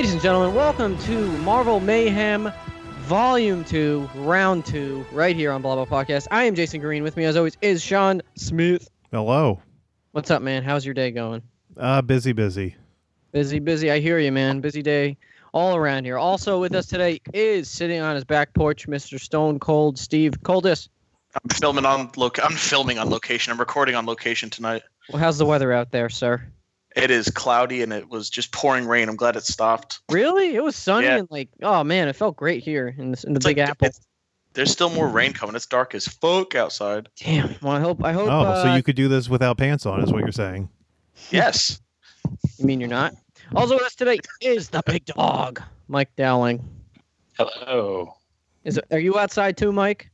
Ladies and gentlemen, welcome to Marvel Mayhem Volume 2, Round 2, right here on Blah Blah Podcast. I am Jason Green. With me, as always, is Sean Smith. Hello. What's up, man? How's your day going? Uh, busy, busy. Busy, busy. I hear you, man. Busy day all around here. Also with us today is sitting on his back porch, Mr. Stone Cold Steve Coldest. I'm filming on loc. I'm filming on location. I'm recording on location tonight. Well, how's the weather out there, sir? It is cloudy and it was just pouring rain. I'm glad it stopped. Really? It was sunny Yeah. and like, oh man, it felt great here in the, in the It's Big like- Apple. There's still more rain coming. It's dark as fuck outside. Damn. Well, I hope. I hope. Oh, uh, so you could do this without pants on, is what you're saying? Yes. You mean you're not? Also with us today is the big dog, Mike Dowling. Hello. Is it, are you outside too, Mike?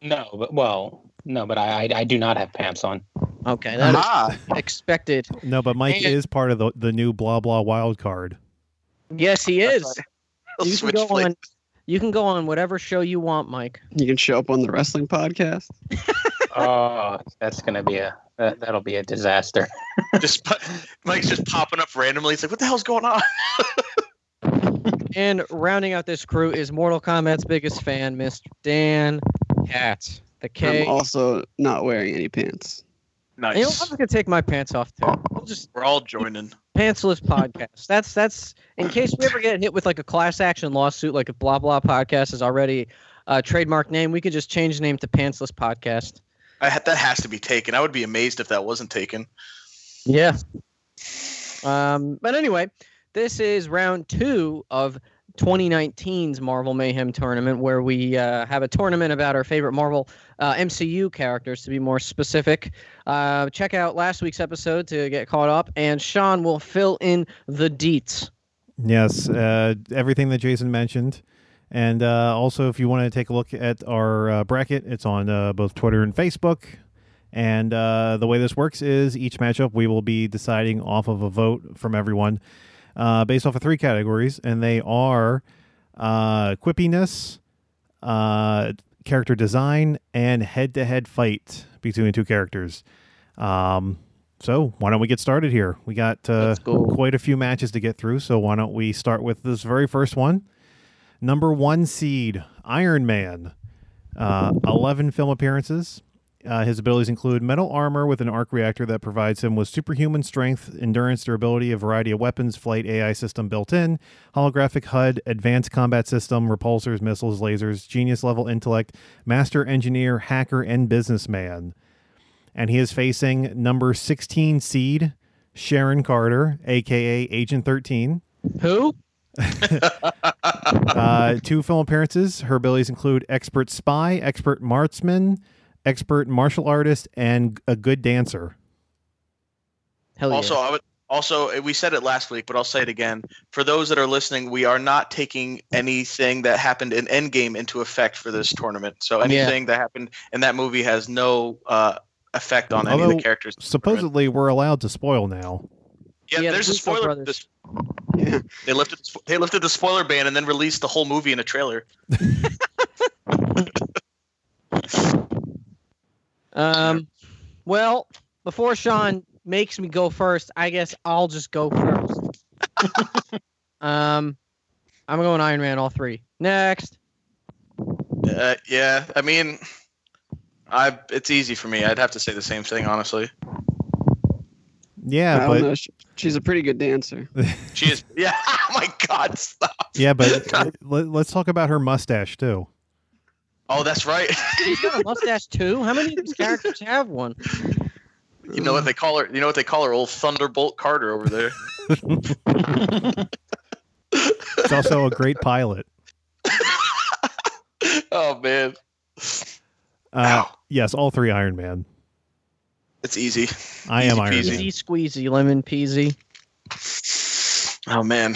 No, but well, no, but I I, I do not have pants on. Okay, that is Ah, expected. No, but Mike And- is part of the the new blah blah wild card. Yes, he is. That's You can switch go places. on. You can go on whatever show you want, Mike. You can show up on the wrestling podcast. Oh, that's gonna be a that, that'll be a disaster. Just pu- Mike's just popping up randomly. He's like, "What the hell's going on?" And rounding out this crew is Mortal Kombat's biggest fan, Mr. Dan Katz. The K. I'm also not wearing any pants. You know, I'm just gonna take my pants off too. We'll just We're all joining. pantsless podcast. That's that's in case we ever get hit with like a class action lawsuit, like if blah blah podcast is already a trademark name, we could just change the name to pantsless podcast. I had, that has to be taken. I would be amazed if that wasn't taken. Yeah. Um, but anyway, this is round two of 2019's Marvel Mayhem tournament, where we uh, have a tournament about our favorite Marvel uh, MCU characters, to be more specific. Uh, check out last week's episode to get caught up, and Sean will fill in the deets. Yes, uh, everything that Jason mentioned. And uh, also, if you want to take a look at our uh, bracket, it's on both Twitter and Facebook. And the way this works is each matchup we will be deciding off of a vote from everyone uh, based off of three categories. And they are uh, quippiness, uh, character design, and head to head fight between two characters. Um, so, why don't we get started here? We got uh, Let's quite a few matches to get through. So, why don't we start with this very first one? Number one seed, Iron Man. Uh, 11 film appearances. Uh, his abilities include metal armor with an arc reactor that provides him with superhuman strength, endurance, durability, a variety of weapons, flight AI system built in, holographic HUD, advanced combat system, repulsors, missiles, lasers, genius level intellect, master engineer, hacker, and businessman. And he is facing number 16 seed, Sharon Carter, aka Agent 13. Who? Uh, two film appearances. Her abilities include expert spy, expert marksman, expert martial artist, and a good dancer. Hell Also, yeah. I would also uh, we said it last week, but I'll say it again. For those that are listening, we are not taking anything that happened in Endgame into effect for this tournament. So anything that happened in that movie has no uh, effect on any of the characters. in the tournament. Supposedly, we're allowed to spoil now. yeah, Yeah, the there's a spoiler. this- Yeah. They lifted they lifted the spoiler ban and then released the whole movie in a trailer. Um, well, before Sean makes me go first, I guess I'll just go first. um, I'm going Iron Man all three. Next. Uh, yeah, I mean, I it's easy for me. I'd have to say the same thing, honestly. Yeah, I don't but know. She- She's a pretty good dancer. She is. Yeah. Oh my God! Stop. yeah, but let, let's talk about her mustache too. Oh, that's right. He's got a mustache too. How many of these characters have one? you know what they call her? You know what they call her? Old Thunderbolt Carter over there. It's also a great pilot. oh man, Uh, yes, all three Iron Man. it's easy. I am Easy Iron peasy. Man. Easy squeezy, lemon peasy. Oh man,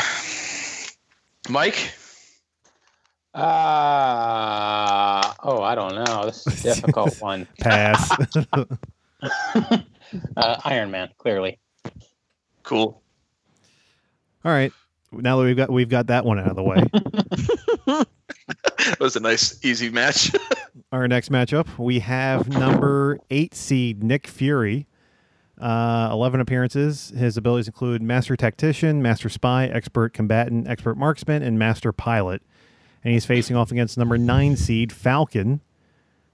Mike. Uh, oh, I don't know. This is a difficult one. Pass. Uh, Iron Man, clearly. Cool. all right. Now that we've got we've got that one out of the way, That was a nice, easy match. our next matchup we have number eight seed Nick Fury Uh, 11 appearances. His abilities include Master Tactician, Master Spy, Expert Combatant, Expert Marksman, and Master Pilot. And he's facing off against number 9 seed Falcon.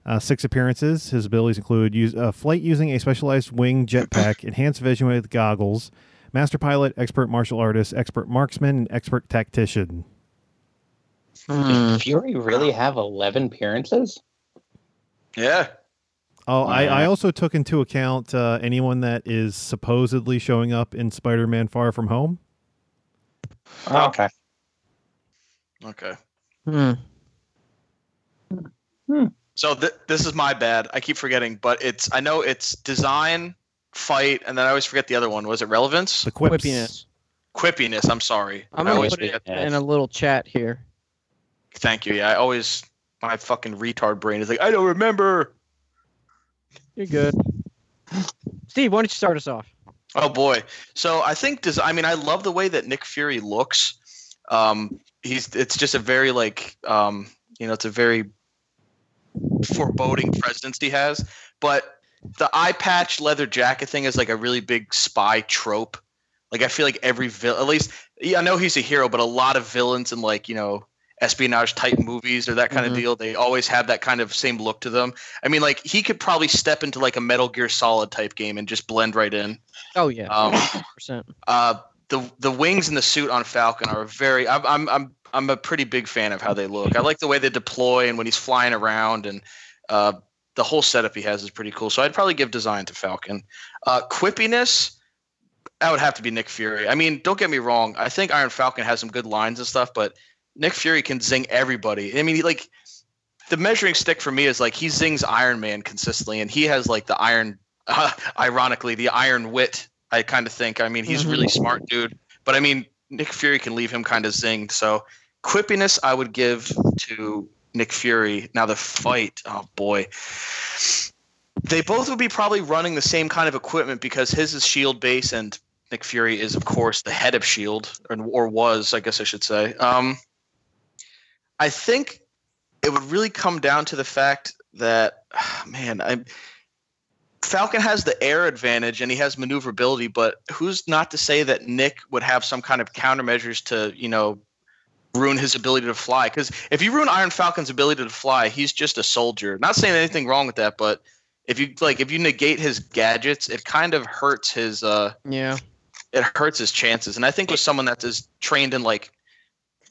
Uh, six appearances. His abilities include use, uh, flight using a specialized wing jetpack, enhanced vision with goggles, Master Pilot, Expert Martial Artist, Expert Marksman, and Expert Tactician. Hmm. Did Fury really have 11 appearances? Yeah. Oh, I, I also took into account uh, anyone that is supposedly showing up in Spider-Man: Far From Home. Oh. Okay. Okay. Hmm. Hmm. So th- this is my bad. I keep forgetting, but it's I know it's design, fight, and then I always forget the other one. Was it relevance? The quips. Quippiness. Quippiness. I'm sorry. I'm gonna always put it forget. In a little chat here. Thank you. Yeah, I always my fucking retard brain is like I don't remember. You're good. Steve, why don't you start us off? Oh boy. So I think does I mean I love the way that Nick Fury looks. Um, he's it's just a very like um, you know it's a very foreboding presence he has. But the eye patch leather jacket thing is like a really big spy trope. Like I feel like every villain, at least yeah, I know he's a hero, but a lot of villains in like you know espionage type movies or that kind Mhm. of deal, they always have that kind of same look to them. I mean, like he could probably step into like a Metal Gear Solid type game and just blend right in. Oh yeah, Um, 100%. uh, the the wings and the suit on Falcon are very. I'm I'm I'm I'm a pretty big fan of how they look. I like the way they deploy and when he's flying around and uh, the whole setup he has is pretty cool. So I'd probably give design to Falcon. Uh, quippiness, that would have to be Nick Fury. I mean, don't get me wrong. I think Iron Falcon has some good lines and stuff, but Nick Fury can zing everybody. I mean, like the measuring stick for me is like he zings Iron Man consistently, and he has like the iron. Uh, ironically, the iron wit. I kind of think. I mean, he's Mhm. really smart, dude. But I mean, Nick Fury can leave him kind of zinged. So quippiness, I would give to Nick Fury. Now the fight, oh boy. They both would be probably running the same kind of equipment because his is shield base and Nick Fury is of course the head of shield or, or was, I guess I should say. Um I think it would really come down to the fact that man, I Falcon has the air advantage and he has maneuverability, but who's not to say that Nick would have some kind of countermeasures to, you know, ruin his ability to fly? Because if you ruin Iron Falcon's ability to fly, he's just a soldier. Not saying anything wrong with that, but if you like, if you negate his gadgets, it kind of hurts his. uh Yeah. it hurts his chances. And I think with someone that's as trained in like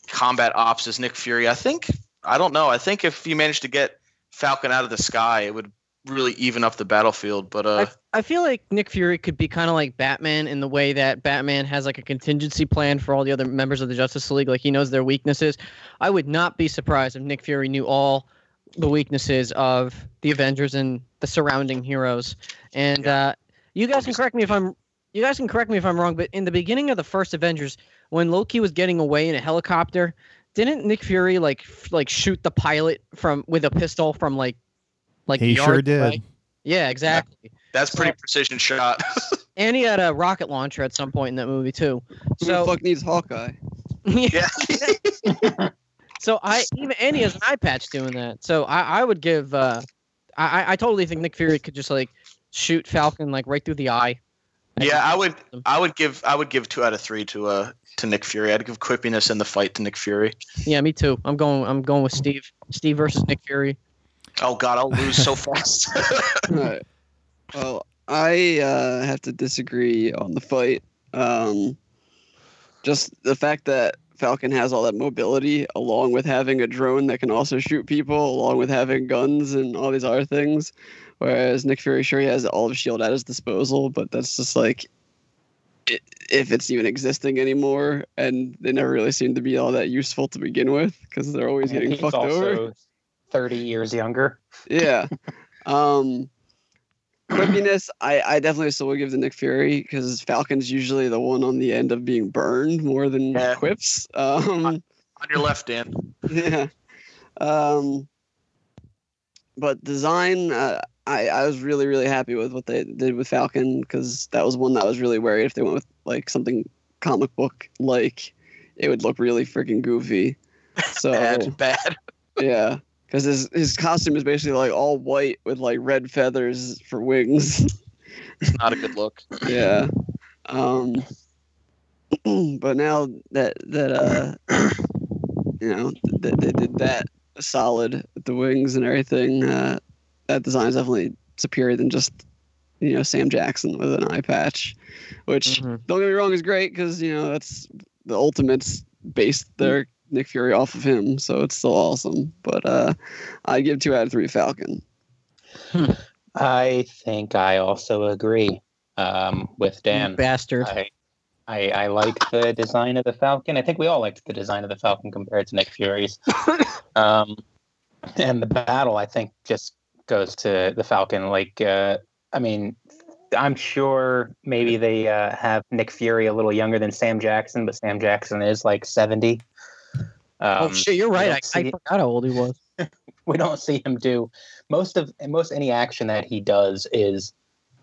combat ops as Nick Fury, I think I don't know. I think if you managed to get Falcon out of the sky, it would really even up the battlefield. But uh, I feel like Nick Fury could be kind of like Batman in the way that Batman has like a contingency plan for all the other members of the Justice League. Like he knows their weaknesses. I would not be surprised if Nick Fury knew all the weaknesses of the Avengers and the surrounding heroes. And uh, you guys can correct me if I'm you guys can correct me if I'm wrong, but in the beginning of the first Avengers, when Loki was getting away in a helicopter, didn't Nick Fury like f- like shoot the pilot from with a pistol from like like He yards sure did. away? Yeah, exactly. that's pretty precision shot. And he had a rocket launcher at some point in that movie too. Who So the fuck needs Hawkeye? yeah. so I even and he has an eye patch doing that. So I, I would give uh I, I- I totally think Nick Fury could just like shoot Falcon like right through the eye. yeah, I would I would give I would give two out of three to uh to Nick Fury. I'd give quippiness in the fight to Nick Fury. Yeah, me too. I'm going I'm going with Steve. Steve versus Nick Fury. Oh God, I'll lose so fast. Alright. Well, I uh, have to disagree on the fight. Um, just the fact that Falcon has all that mobility, along with having a drone that can also shoot people, along with having guns and all these other things. Whereas Nick Fury sure he has all of Shield at his disposal, but that's just like i if it's even existing anymore, and they never really seem to be all that useful to begin with because they're always And getting fucked also over. 30 years younger. Yeah. Um quippiness, I, I definitely still would give to Nick Fury because Falcon's usually the one on the end of being burned more than Yeah. quips. Um On your left, Dan. yeah. Um but design uh, I, I was really really happy with what they did with Falcon because that was one that I was really worried if they went with like something comic book like it would look really freaking goofy. So Bad, bad. yeah, because his his costume is basically like all white with like red feathers for wings. It's not a good look. yeah. Um, but now that that uh, you know that they did that solid with the wings and everything, uh, that design is definitely superior than just you know Sam Jackson with an eye patch, which Mhm. don't get me wrong is great because you know that's the Ultimates based their Nick Fury off of him, so it's still awesome. But uh, I give two out of three Falcon. I think I also agree um, with You Dan. bastard. I, I I like the design of the Falcon. I think we all liked the design of the Falcon compared to Nick Fury's. um, and the battle, I think, just goes to the Falcon. Like, uh, I mean, I'm sure maybe they uh, have Nick Fury a little younger than Sam Jackson, but Sam Jackson is like 70. Oh Um, shit, you're right. I, I forgot how old he was. we don't see him do most of most any action that he does is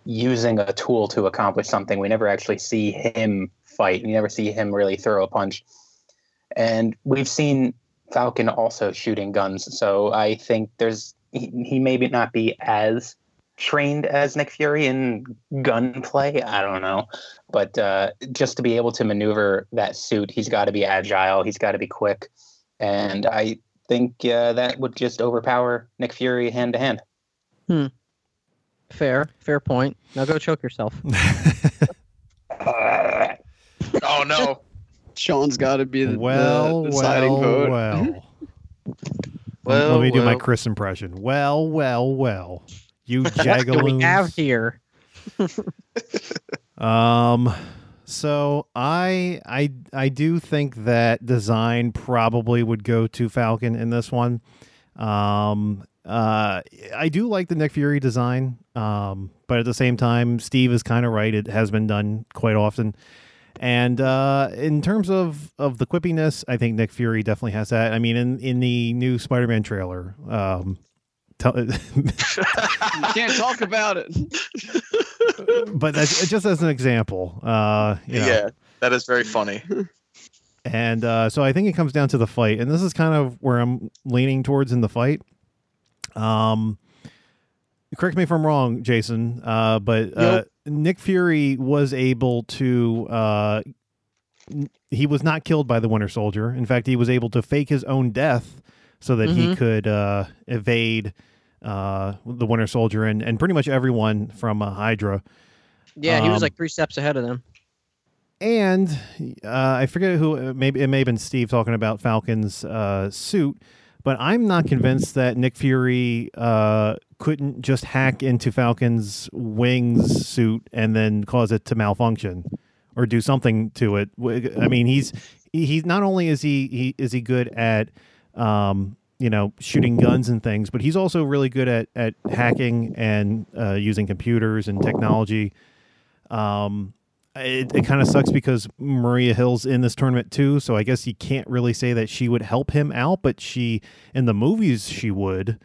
using a tool to accomplish something. We never actually see him fight. We never see him really throw a punch. And we've seen Falcon also shooting guns. So I think there's he, he maybe not be as trained as Nick Fury in gunplay. I don't know. But uh, just to be able to maneuver that suit, he's got to be agile. He's got to be quick. And I think uh, that would just overpower Nick Fury hand to hand. Hmm. Fair, fair point. Now go choke yourself. Oh no. Sean's got to be the, well, the deciding well, vote. well. Well, Let me do my. Chris impression. Well, well, well. You What do we have here? Um, so I I I do think that design probably would go to Falcon in this one. Um, uh, I do like the Nick Fury design. Um, but at the same time, Steve is kind of right. It has been done quite often. And uh, in terms of, of the quippiness, I think Nick Fury definitely has that. I mean, in, in the new Spider-Man trailer, um, You can't talk about it. but that's just as an example, uh, you know, Yeah, that is very funny. And uh, so I think it comes down to the fight, and this is kind of where I'm leaning towards in the fight. Um, correct me if I'm wrong, Jason, uh, but uh, Nope. Nick Fury was able to. Uh, he was not killed by the Winter Soldier. In fact, he was able to fake his own death so that he Mhm. could uh, evade uh, the Winter Soldier and, and pretty much everyone from uh, Hydra. Yeah, he was Um, like three steps ahead of them. And uh, I forget who. Maybe it may have been Steve talking about Falcon's uh, suit, but I'm not convinced that Nick Fury uh, couldn't just hack into Falcon's wings suit and then cause it to malfunction or do something to it. I mean, he's he's not only is he, he is he good at um, you know shooting guns and things, but he's also really good at at hacking and uh, using computers and technology. Um, it, it kind of sucks because Maria Hill's in this tournament too, so I guess you can't really say that she would help him out, but she in the movies she would.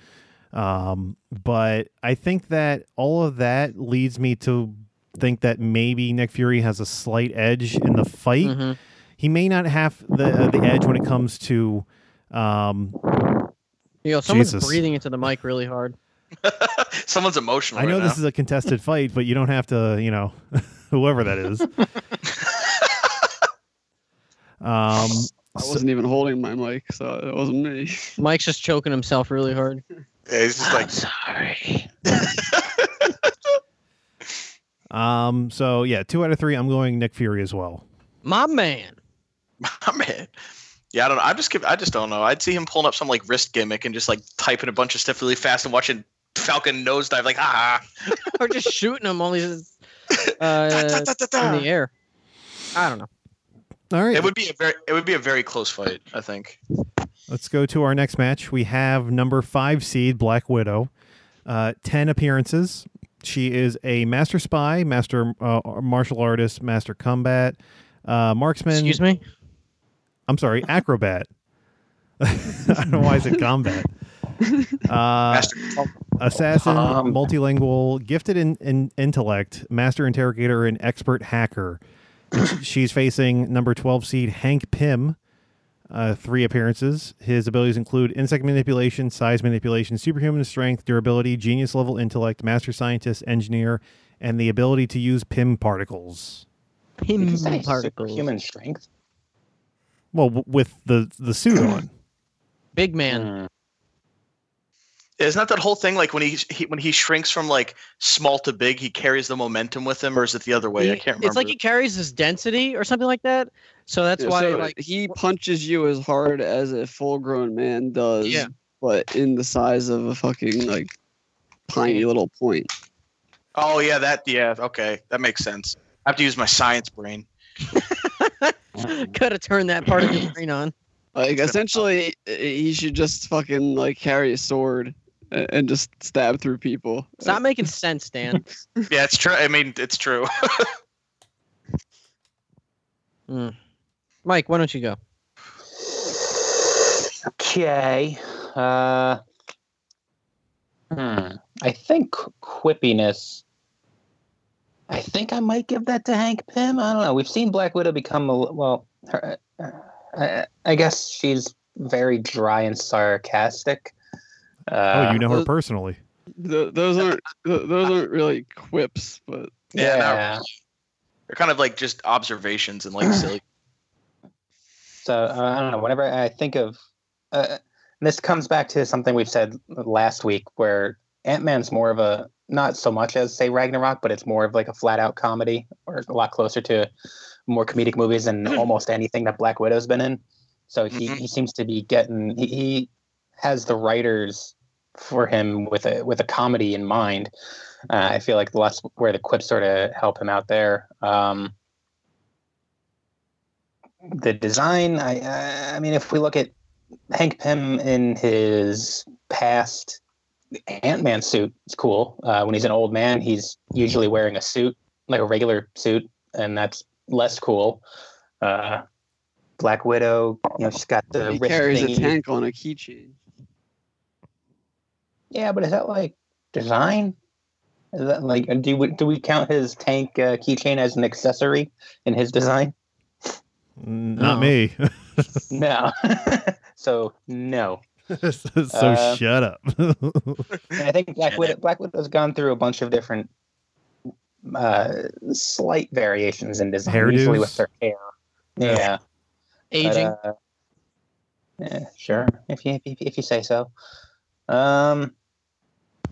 Um, but I think that all of that leads me to think that maybe Nick Fury has a slight edge in the fight. Mhm. He may not have the uh, the edge when it comes to um, You know, someone's Jesus. breathing into the mic really hard. Someone's emotional. I know right this now. is a contested fight, but you don't have to, you know, whoever that is. um, I wasn't even holding my mic, so it wasn't me. Mike's just choking himself really hard. Yeah, he's just like, sorry. um, so yeah, two out of three. I'm going Nick Fury as well. My man. my man. Yeah, I don't know. I just give, I just don't know. I'd see him pulling up some like wrist gimmick and just like typing a bunch of stuff really fast and watching Falcon nosedive like ah. or just shooting him while he's uh, Da, da, da, da, in the air. I don't know. All right, It would be a very it would be a very close fight, I think. let's go to our next match. We have number five seed Black Widow, uh, ten appearances. She is a master spy, master uh, martial artist, master combat, uh, marksman. Excuse me. I'm sorry, acrobat. I don't know why I said combat. Uh, assassin, Um, multilingual, gifted in, in intellect, master interrogator, and expert hacker. She's facing number 12 seed Hank Pym. Uh, three appearances. His abilities include insect manipulation, size manipulation, superhuman strength, durability, genius level intellect, master scientist, engineer, and the ability to use Pym particles. Did you Pym particles. Human strength. Well, w- with the the suit on. Big man. Hmm. Isn't that that whole thing? Like when he, he when he shrinks from like small to big, he carries the momentum with him, or is it the other way? I can't remember. It's like he carries his density or something like that. So that's Yeah, why, so like, he punches you as hard as a full-grown man does. Yeah. But in the size of a fucking like tiny little point. oh yeah, that yeah. Okay, that makes sense. I have to use my science brain. gotta turn that part of your brain on. Like essentially, i- he should just fucking like carry a sword and just stab through people. It's not making sense, Dan. Yeah, it's true. I mean, it's true. Mm. Mike, why don't you go? Okay. Uh, hmm. I think quippiness. I think I might give that to Hank Pym. I don't know. We've seen Black Widow become a well. Her, uh, I, I guess she's very dry and sarcastic. Uh, oh, you know her those- personally. Th- those aren't those aren't really quips, but Yeah, not yeah. They're kind of like just observations and like silly. So uh, I don't know. Whenever I think of uh, this, comes back to something we've said last week, where Ant Man's more of a not so much as say Ragnarok, but it's more of like a flat out comedy, or a lot closer to more comedic movies than almost anything that Black Widow's been in. So he, Mhm. he seems to be getting he, he has the writers for him with a with a comedy in mind. Uh, I feel like that's where the quips sort of help him out there. Um, the design, I I mean, if we look at Hank Pym in his past Ant Man suit, is cool. Uh, when he's an old man, he's usually wearing a suit, like a regular suit, and that's less cool. Uh, Black Widow, you know, she's got the he wrist carries a tank on a keychain. Yeah, but is that like design? Is that like do we do we count his tank uh, keychain as an accessory in his design? Not No. me. No. so no. so Uh, shut up. I think Black Widow Black Widow's gone through a bunch of different uh, slight variations in design, usually with Hairdos? her hair. Yeah. but, Aging. uh, yeah, sure. If you if, if you say so. Um,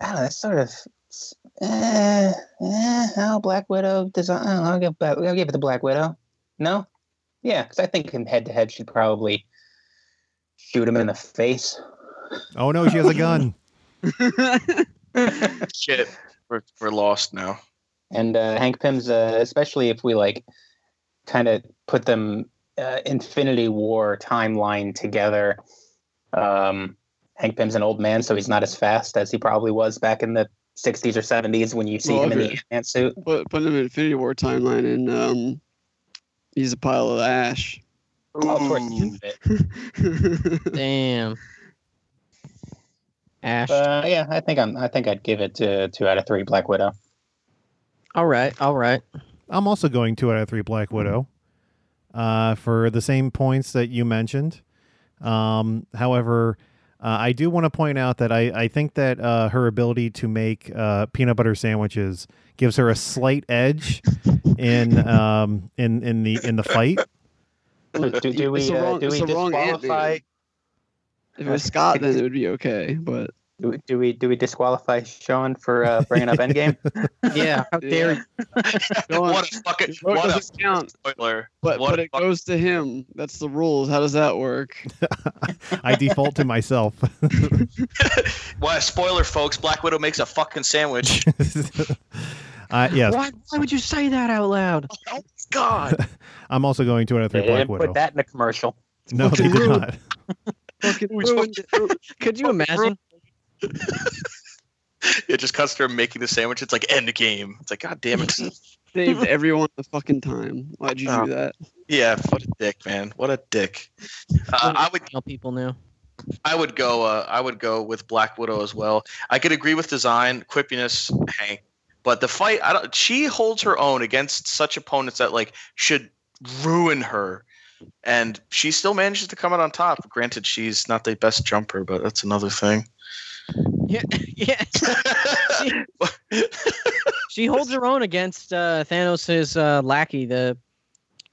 I don't know. That's sort of. Eh, eh, oh, Black Widow design. I don't know, I'll give I'll give it to Black Widow. No, yeah, because I think in head to head she'd probably shoot him in the face. oh no, she has a gun. Shit, we're, we're lost now. And uh, Hank Pym's, uh, especially if we like kind of put them uh, Infinity War timeline together. Um, Hank Pym's an old man, so he's not as fast as he probably was back in the 60s or 70s when you see Well, him in the okay. Ant-Man suit. Put put him in Infinity War timeline, and um, he's a pile of ash. Oh, of course, he can fit. Damn. Ash. Uh, yeah, I think I'm. I think I'd give it to two out of three. Black Widow. all right. All right. I'm also going two out of three Black Widow uh, for the same points that you mentioned. Um, however, uh, I do want to point out that I, I think that uh, her ability to make uh, peanut butter sandwiches gives her a slight edge in um, in in the in the fight. Do, do, do we? the Uh, wrong- do it's we disqualify? Ant-Man. If it was Scott, then it would be okay. But Do we, do we? Do we disqualify Sean for uh, bringing up Endgame? Yeah. How dare you? Go on. what a fucking His vote what a count, spoiler. but what but a it fuck- goes to him. That's the rules. How does that work? I default to myself. Why spoiler, folks? Black Widow makes a fucking sandwich. uh, yes, Why, why would you say that out loud? Oh God! I'm also going two out of three Black didn't Widow. put that in a commercial. no, they did not. Fucking Who's ruined it. Could you imagine? it just cuts to her making the sandwich. It's like end game. It's like God damn it. Saved everyone the fucking time. Why'd you Oh. do that? yeah, what a dick, man. What a dick. Uh, I would tell people now. I would go. Uh, I would go with Black Widow as well. I could agree with design, quippiness, Hank, but the fight. I don't. She holds her own against such opponents that like should ruin her, and she still manages to come out on top. Granted, she's not the best jumper, but that's another thing. Yeah. Yeah. she holds her own against uh, Thanos' uh, lackey, the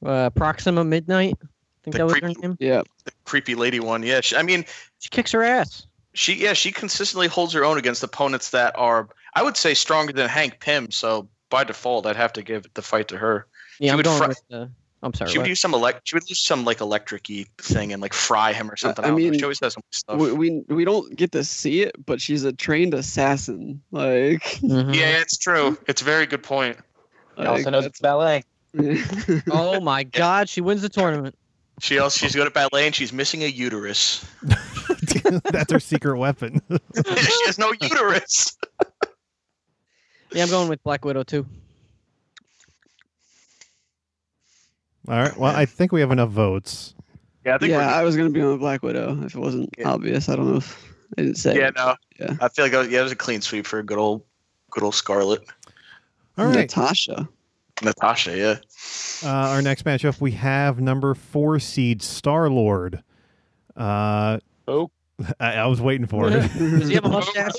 uh, Proxima Midnight. I think The that was her creepy- name. Yeah. The creepy lady one. Yeah. She, I mean, She kicks her ass. she yeah she consistently holds her own against opponents that are I would say stronger than Hank Pym. So by default, I'd have to give the fight to her. Yeah, She I'm would going fry- with the. I'm sorry. She would what? use some elect. She would use some like electric-y thing and like fry him or something. I I, mean, she always does some stuff. We, we we don't get to see it, but she's a trained assassin. Like, Mhm. yeah, it's true. It's a very good point. He also like, knows it's ballet. Oh my God, she wins the tournament. She also she's good at ballet and she's missing a uterus. That's her secret weapon. she has no uterus. Yeah, I'm going with Black Widow too. All right. Well, I think we have enough votes. Yeah, I think yeah, I was gonna be on Black Widow if it wasn't Yeah. obvious. I don't know if I didn't say. Yeah, no. Yeah. I feel like I was, yeah, it was a clean sweep for a good old, good old Scarlett, All right. Natasha. Natasha. Yeah. Uh, our next matchup, we have number four seed Star Lord. Uh, Oh. I, I was waiting for it. Does he have a mustache?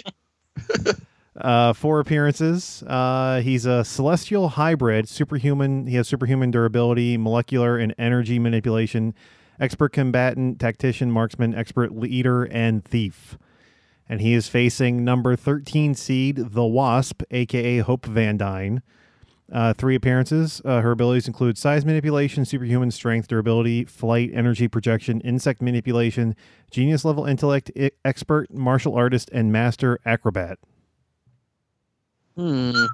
uh, four appearances. Uh, he's a celestial hybrid, superhuman. He has superhuman durability, molecular and energy manipulation, expert combatant, tactician, marksman, expert leader, and thief. And he is facing number 13 seed, the Wasp, aka Hope Van Dyne. Uh, three appearances. Uh, her abilities include size manipulation, superhuman strength, durability, flight, energy projection, insect manipulation, genius level intellect, I- expert, martial artist, and master acrobat. Hmm.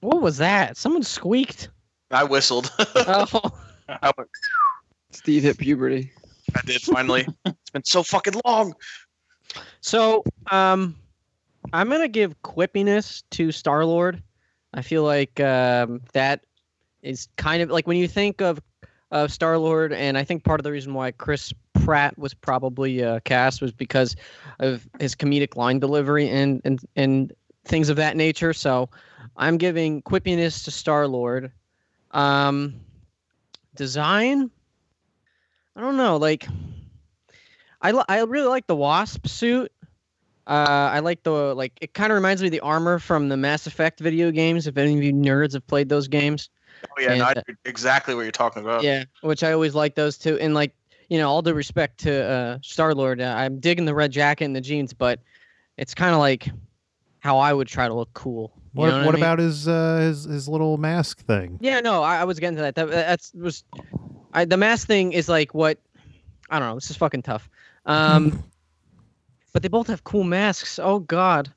What was that? Someone squeaked. I whistled. Oh. I Steve hit puberty. I did finally. it's been so fucking long. So, um, I'm gonna give quippiness to Star Lord. I feel like um, that is kind of like when you think of of Star Lord, and I think part of the reason why Chris Pratt was probably uh, cast was because of his comedic line delivery and and and things of that nature. So, I'm giving quippiness to Star Lord. Um, design, I don't know, like. I, li- I really like the wasp suit. Uh, I like the like it kind of reminds me of the armor from the Mass Effect video games. If any of you nerds have played those games, Oh yeah, And, uh, exactly what you're talking about. yeah, which I always like those two. And like you know, all due respect to uh, Star Lord, uh, I'm digging the red jacket and the jeans, but it's kind of like how I would try to look cool. What, know what, I mean? about his, uh, his his little mask thing? Yeah, no, I, I was getting to that. that that's was I, the mask thing is like what I don't know. This is fucking tough. Um, but they both have cool masks. Oh God.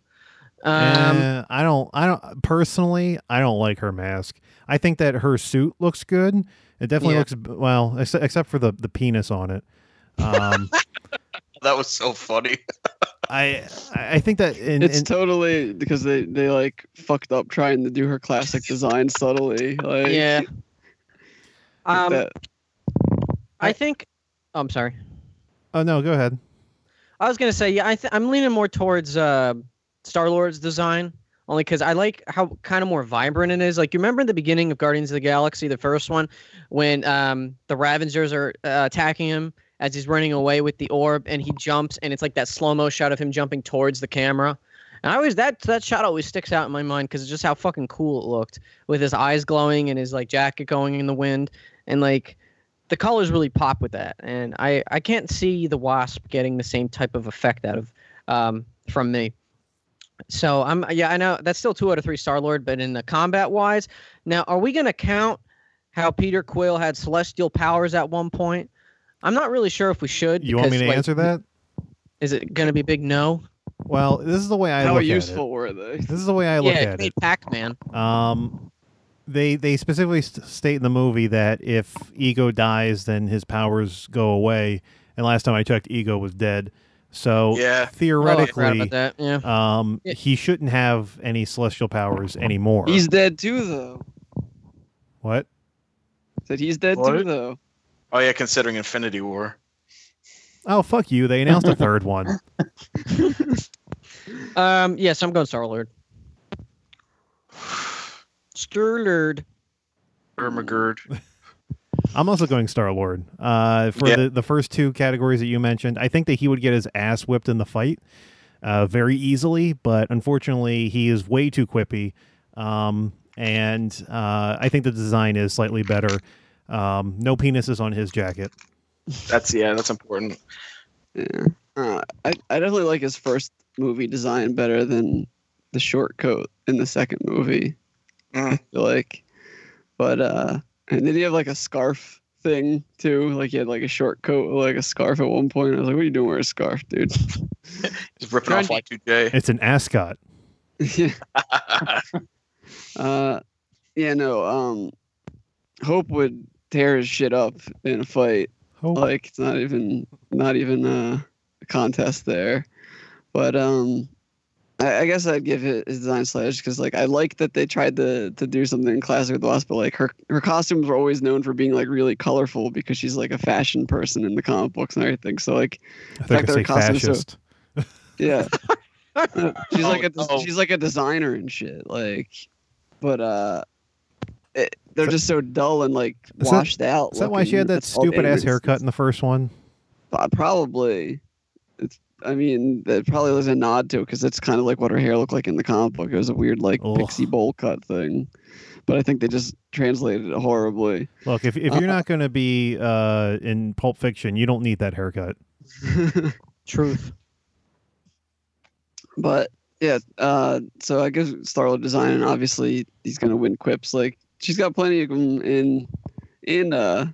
Um, Eh, I don't. I don't personally. I don't like her mask. I think that her suit looks good. It definitely Yeah. looks well, except, except for the the penis on it. Um, That was so funny. I I think that in, It's in- totally because they they like fucked up trying to do her classic design subtly. Like, yeah. like Um, that. I think. Oh, I'm sorry. oh no, go ahead. I was gonna say yeah. I th- I'm leaning more towards uh, Star Lord's design, only because I like how kind of more vibrant it is. Like you remember in the beginning of Guardians of the Galaxy, the first one, when um, the Ravengers are uh, attacking him as he's running away with the orb, and he jumps, and it's like that slow mo shot of him jumping towards the camera. And I always that that shot always sticks out in my mind because it's just how fucking cool it looked with his eyes glowing and his like jacket going in the wind, and like the colors really pop with that, and I I can't see the wasp getting the same type of effect out of um, from me. So I'm yeah I know that's still two out of three Star Lord, but in the combat wise, now are we gonna count how Peter Quill had celestial powers at one point? I'm not really sure if we should. You want me to like, answer that? Is it gonna be a big no? Well, this is the way I look. How look useful at were they? it. This is the way I look yeah, at it it. made Pac-Man. Um, they they specifically st- state in the movie that if Ego dies, then his powers go away. And last time I checked, Ego was dead. So Yeah. Oh, I forgot theoretically, about that. Yeah. um, Yeah. he shouldn't have any celestial powers anymore. He's dead too, though. what? Said he's dead What? too, though. Oh yeah, considering Infinity War. Oh fuck you! They announced a third one. Um. Yes, I'm going Star Lord. Star Lord. Ermagerd. I'm also going Star Lord. Uh, for Yeah. the the first two categories that you mentioned, I think that he would get his ass whipped in the fight, uh, very easily. But unfortunately, he is way too quippy. Um, and uh, I think the design is slightly better. Um, no penises on his jacket. That's yeah, that's important. Yeah. Uh, I, I definitely like his first movie design better than the short coat in the second movie. Mm. I feel like, but uh, and then you have like a scarf thing too. Like he had like a short coat, with, like a scarf at one point. I was like, "What are you doing wearing a scarf, dude?" He's ripping off Y2J. It's an ascot. yeah. Uh, yeah. No. Um, Hope would tear his shit up in a fight. Oh, like it's not even not even uh, a contest there but um I, I guess I'd give it his design sledge because like I like that they tried to to do something classic with the Wasp, but like her her costumes were always known for being like really colorful because she's like a fashion person in the comic books and everything. So like I think I fact that say her so- fascist. yeah, Uh, she's like a Oh, no. she's like a designer and shit. Like, but uh, it, they're just so dull and like Is that- washed out. Is that why she had that stupid ass haircut in the first one? Uh, probably. It's. I mean, that probably was a nod to it because it's kind of like what her hair looked like in the comic book. It was a weird, like Ugh. pixie bowl cut thing. But I think they just translated it horribly. Look, if if you're not going to be uh, in Pulp Fiction, you don't need that haircut. Truth. but yeah, uh, so I guess Starlord design, and obviously he's gonna win quips. Like she's got plenty of them in in uh,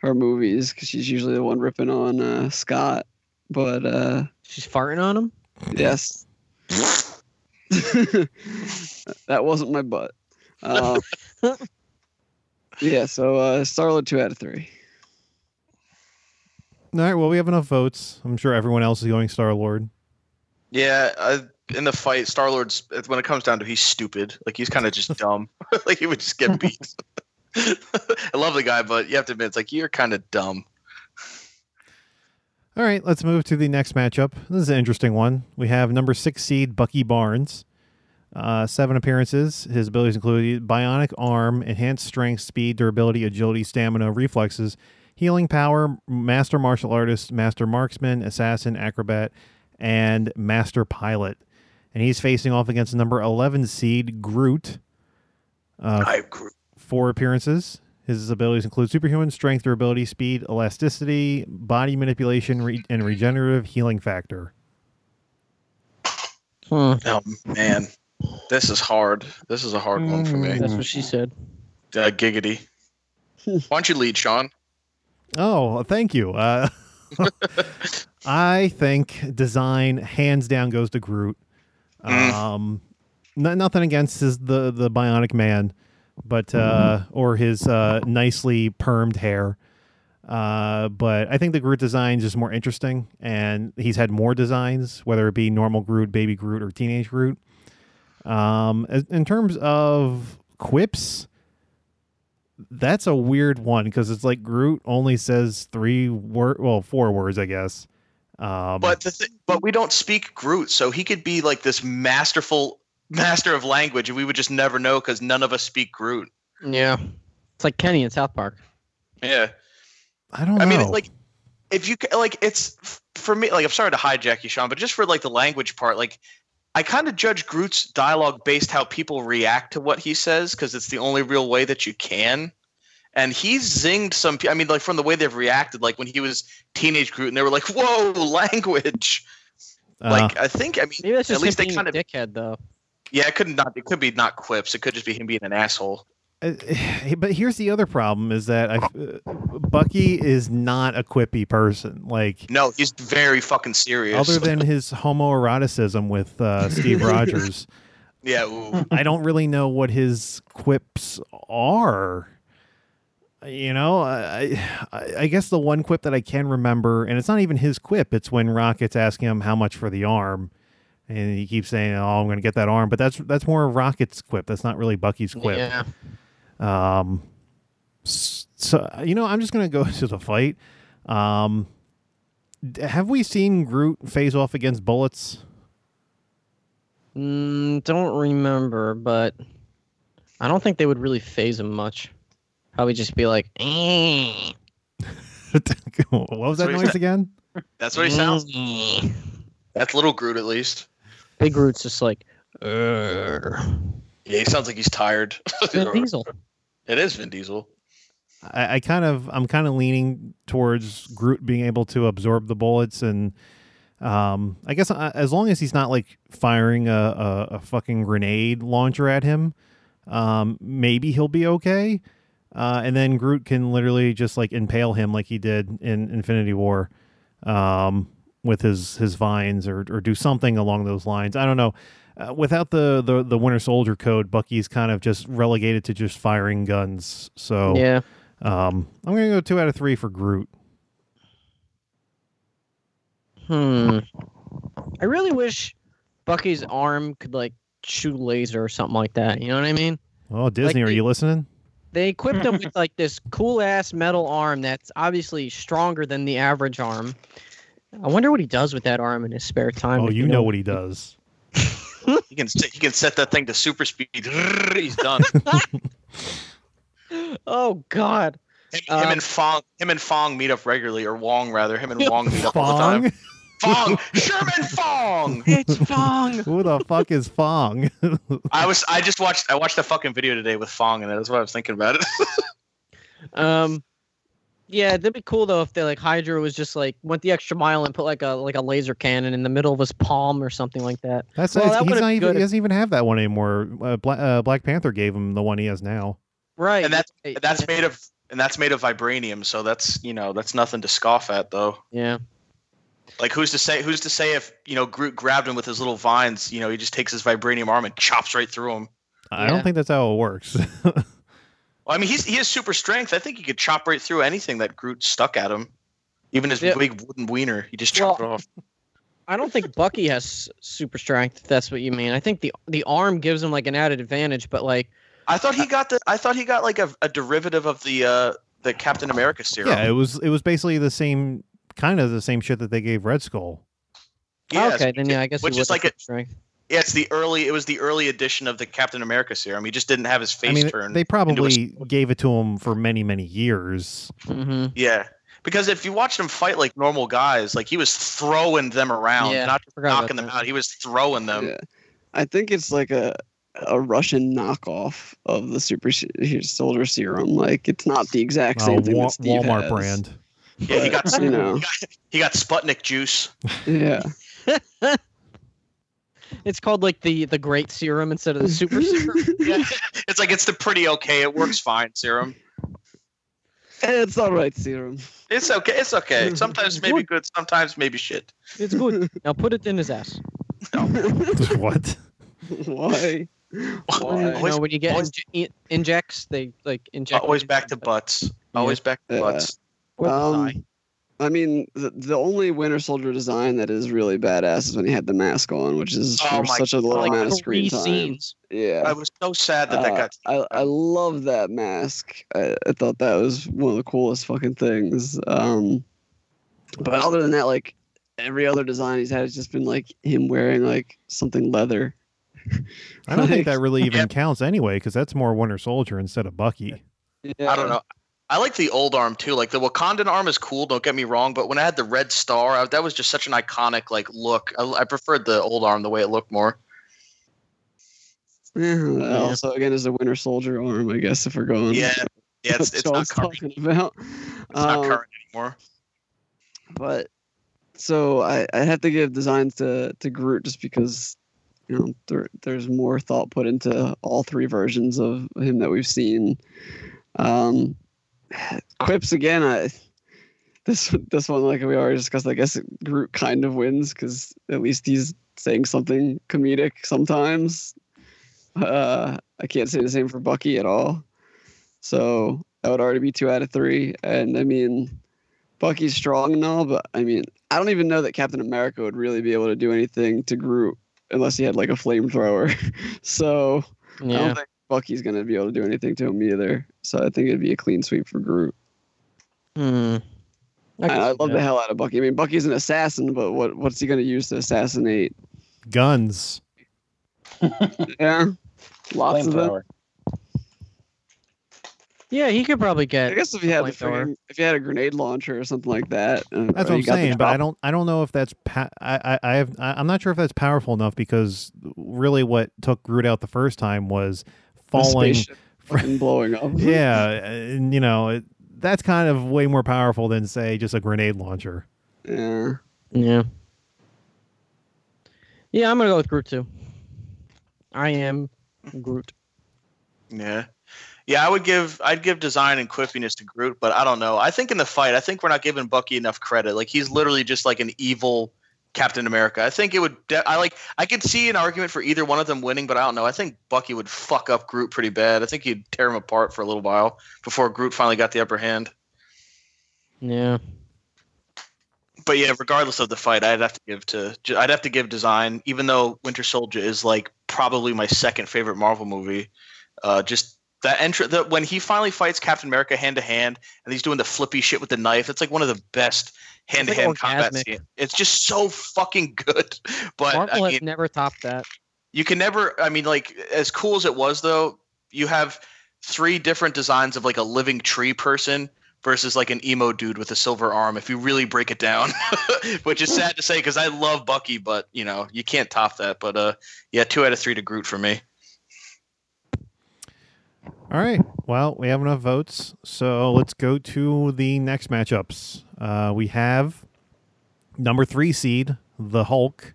her movies because she's usually the one ripping on uh, Scott. But uh, She's farting on him. Yes. that wasn't my butt. Uh, yeah, so uh, Starlord two out of three. All right. Well, we have enough votes. I'm sure everyone else is going Star Lord. Yeah, I, in the fight, Star Lord's when it comes down to he's stupid. Like he's kind of just dumb. like he would just get beat. I love the guy, but you have to admit, it's like you're kind of dumb. All right. Let's move to the next matchup. This is an interesting one. We have number six seed Bucky Barnes. Uh, seven appearances. His abilities include bionic arm, enhanced strength, speed, durability, agility, stamina, reflexes, healing power, master martial artist, master marksman, assassin, acrobat, and master pilot. And he's facing off against number 11 seed Groot. Uh, I agree. four appearances. His abilities include superhuman strength, durability, speed, elasticity, body manipulation, re- and regenerative healing factor. Hmm. Oh man, this is hard. This is a hard one for me. That's what she said. Uh, giggity. Why don't you lead, Sean? Oh, thank you. Uh, I think design hands down goes to Groot. Mm. Um, n- nothing against his the the Bionic Man, but uh, or his uh, nicely permed hair. Uh, but I think the Groot design is just more interesting, and he's had more designs, whether it be normal Groot, baby Groot, or teenage Groot. Um, in terms of quips, that's a weird one because it's like Groot only says three word, well, four words, I guess. Um, But the th- but we don't speak Groot, so he could be like this masterful master of language, and we would just never know because none of us speak Groot. Yeah. It's like Kenny in South Park. Yeah, I don't know. I mean, like if you ca- like, it's for me. Like, I'm sorry to hijack you, Sean, but just for like the language part, like. I kind of judge Groot's dialogue based how people react to what he says because it's the only real way that you can. And he's zinged some. I mean, like from the way they've reacted, like when he was teenage Groot, and they were like, "Whoa, language!" uh, Like I think, I mean, Maybe that's at least him they being kind a of dickhead, though. Yeah, it could not. It could be not quips. It could just be him being an asshole. Uh, but here's the other problem: is that I, uh, Bucky is not a quippy person. Like No, he's very fucking serious. other than his homoeroticism with uh, Steve Rogers, yeah, ooh. I don't really know what his quips are. You know, I, I I guess the one quip that I can remember, and it's not even his quip. It's when Rocket's asking him how much for the arm, and he keeps saying, "Oh, I'm going to get that arm." But that's that's more of Rocket's quip. That's not really Bucky's quip. Yeah. Um, so you know, I'm just gonna go to the fight. Um, have we seen Groot phase off against bullets? Mm, don't remember, but I don't think they would really faze him much. Probably just be like, eh. what was that That's noise again? that's what he sounds. That's little Groot, at least. Big Groot's just like, "Urgh." Yeah, he sounds like he's tired. Vin Diesel. it is Vin Diesel. I, I kind of I'm kind of leaning towards Groot being able to absorb the bullets and um I guess uh, as long as he's not like firing a, a, a fucking grenade launcher at him, um maybe he'll be okay. Uh, and then Groot can literally just like impale him like he did in Infinity War, um, with his his vines or or do something along those lines. I don't know. Uh, without the, the the Winter Soldier code, Bucky's kind of just relegated to just firing guns. So Yeah. um, I'm gonna go two out of three for Groot. Hmm. I really wish Bucky's arm could like shoot laser or something like that. You know what I mean? Oh, Disney, are the- you listening? They equipped him with like this cool ass metal arm that's obviously stronger than the average arm. I wonder what he does with that arm in his spare time. Oh, if you know what he does. He can s- he can set that thing to super speed. He's done. Oh God. Him, him Um, and Fong him and Fong meet up regularly, or Wong rather. Him and Wong meet up all the time. Fong? Fong Sherman Fong. It's Fong. Who the fuck is Fong? I was I just watched I watched a fucking video today with Fong and that's what I was thinking about it. Um, yeah, that'd be cool though if they like Hydra was just like went the extra mile and put like a like a laser cannon in the middle of his palm or something like that. That's Well, that he's not even, he doesn't even have that one anymore. Uh, Black, uh, Black Panther gave him the one he has now. Right. and that's that's made of and that's made of vibranium, so that's you know that's nothing to scoff at though. Yeah. Like who's to say who's to say if you know Groot grabbed him with his little vines, you know he just takes his vibranium arm and chops right through him. I Yeah. don't think that's how it works. Well, I mean he's he has super strength. I think he could chop right through anything that Groot stuck at him. Even his Yeah. big wooden wiener, he just chopped Well, it off. I don't think Bucky has super strength. If that's what you mean. I think the the arm gives him like an added advantage, but like I thought he got the I thought he got like a, a derivative of the uh the Captain America serum. yeah, it was it was basically the same kind of the same shit that they gave Red Skull. Yes, okay, then yeah, I guess which is like have a, strength. yeah, it's the early it was the early edition of the Captain America serum. He just didn't have his face I mean, turned. they probably sword. gave it to him for many many years. hmm Yeah. Because if you watched him fight like normal guys, like he was throwing them around, Yeah, not just forgot about knocking them that. out. He was throwing them. Yeah. I think it's like a a Russian knockoff of the super soldier serum. Like it's not the exact Uh, same thing Wa- that Steve Walmart has. brand. Yeah, he got you know, he got, he got Sputnik juice. yeah. It's called like the the great serum instead of the super serum. Yeah. it's like it's the pretty okay. It works fine serum. it's all right serum. It's okay. It's okay. Sometimes maybe good. Sometimes maybe shit. It's good. Now put it in his ass. what? Why? You Always, know, when you get always- in- injects, they like inject. always back to butts. Always back to Yeah. butts. Or the Um. I mean, the, the only Winter Soldier design that is really badass is when he had the mask on, which is Oh for my such a little like amount of screen time. scenes. Yeah. I was so sad that that Uh, got. I, I love that mask. I, I thought that was one of the coolest fucking things. Um, but other than that, like every other design he's had has just been like him wearing like something leather. I don't think that really even Yep. counts anyway, because that's more Winter Soldier instead of Bucky. Yeah. I don't know. I like the old arm too. Like the Wakandan arm is cool. Don't get me wrong, but when I had the red star, I, that was just such an iconic like look. I, I preferred the old arm the way it looked more. Yeah, that Yeah. Also, again, is a Winter Soldier arm, I guess, if we're going. Yeah, yeah, it's, what it's not current. talking about. It's not Um, current anymore. but so I, I have to give designs to to Groot just because you know there, there's more thought put into all three versions of him that we've seen. Um, quips again. I this this one like we already discussed. I guess Groot kind of wins because at least he's saying something comedic sometimes. Uh, I can't say the same for Bucky at all. So that would already be two out of three. And I mean, Bucky's strong and all, but I mean, I don't even know that Captain America would really be able to do anything to Groot unless he had like a flamethrower. so I Yeah. don't think Bucky's gonna be able to do anything to him either. So I think it'd be a clean sweep for Groot. Hmm. I, I, I love that. the hell out of Bucky. I mean, Bucky's an assassin, but what what's he gonna use to assassinate? Guns. Yeah, lots of them. Yeah, he could probably get. I guess if you had the Flamethrower. friggin- if you had a grenade launcher or something like that. uh, That's what I'm you got the saying, but I don't I don't know if that's pa- I, I I have I- I'm not sure if that's powerful enough because really what took Groot out the first time was the falling. spaceship fucking blowing up. yeah, and you know it, that's kind of way more powerful than say just a grenade launcher. Yeah. Yeah. Yeah, I'm gonna go with Groot too. I am Groot. Yeah. Yeah, I would give I'd give design and quippiness to Groot, but I don't know. I think in the fight, I think we're not giving Bucky enough credit. Like he's literally just like an evil Captain America. I think it would de- I like I could see an argument for either one of them winning, but I don't know. I think Bucky would fuck up Groot pretty bad. I think he'd tear him apart for a little while before Groot finally got the upper hand. Yeah. But yeah, regardless of the fight, I'd have to give to I'd have to give design, even though Winter Soldier is like probably my second favorite Marvel movie. Uh, just that entry, that when he finally fights Captain America hand to hand, and he's doing the flippy shit with the knife. It's like one of the best hand to hand combat scenes. It's just so fucking good. But Marvel I mean, never topped that. you can never. I mean, like as cool as it was, though, you have three different designs of like a living tree person versus like an emo dude with a silver arm. If you really break it down, which is sad to say because I love Bucky, but you know you can't top that. But uh, yeah, two out of three to Groot for me. All right. Well, we have enough votes, so let's go to the next matchups. Uh, we have number three seed, the Hulk.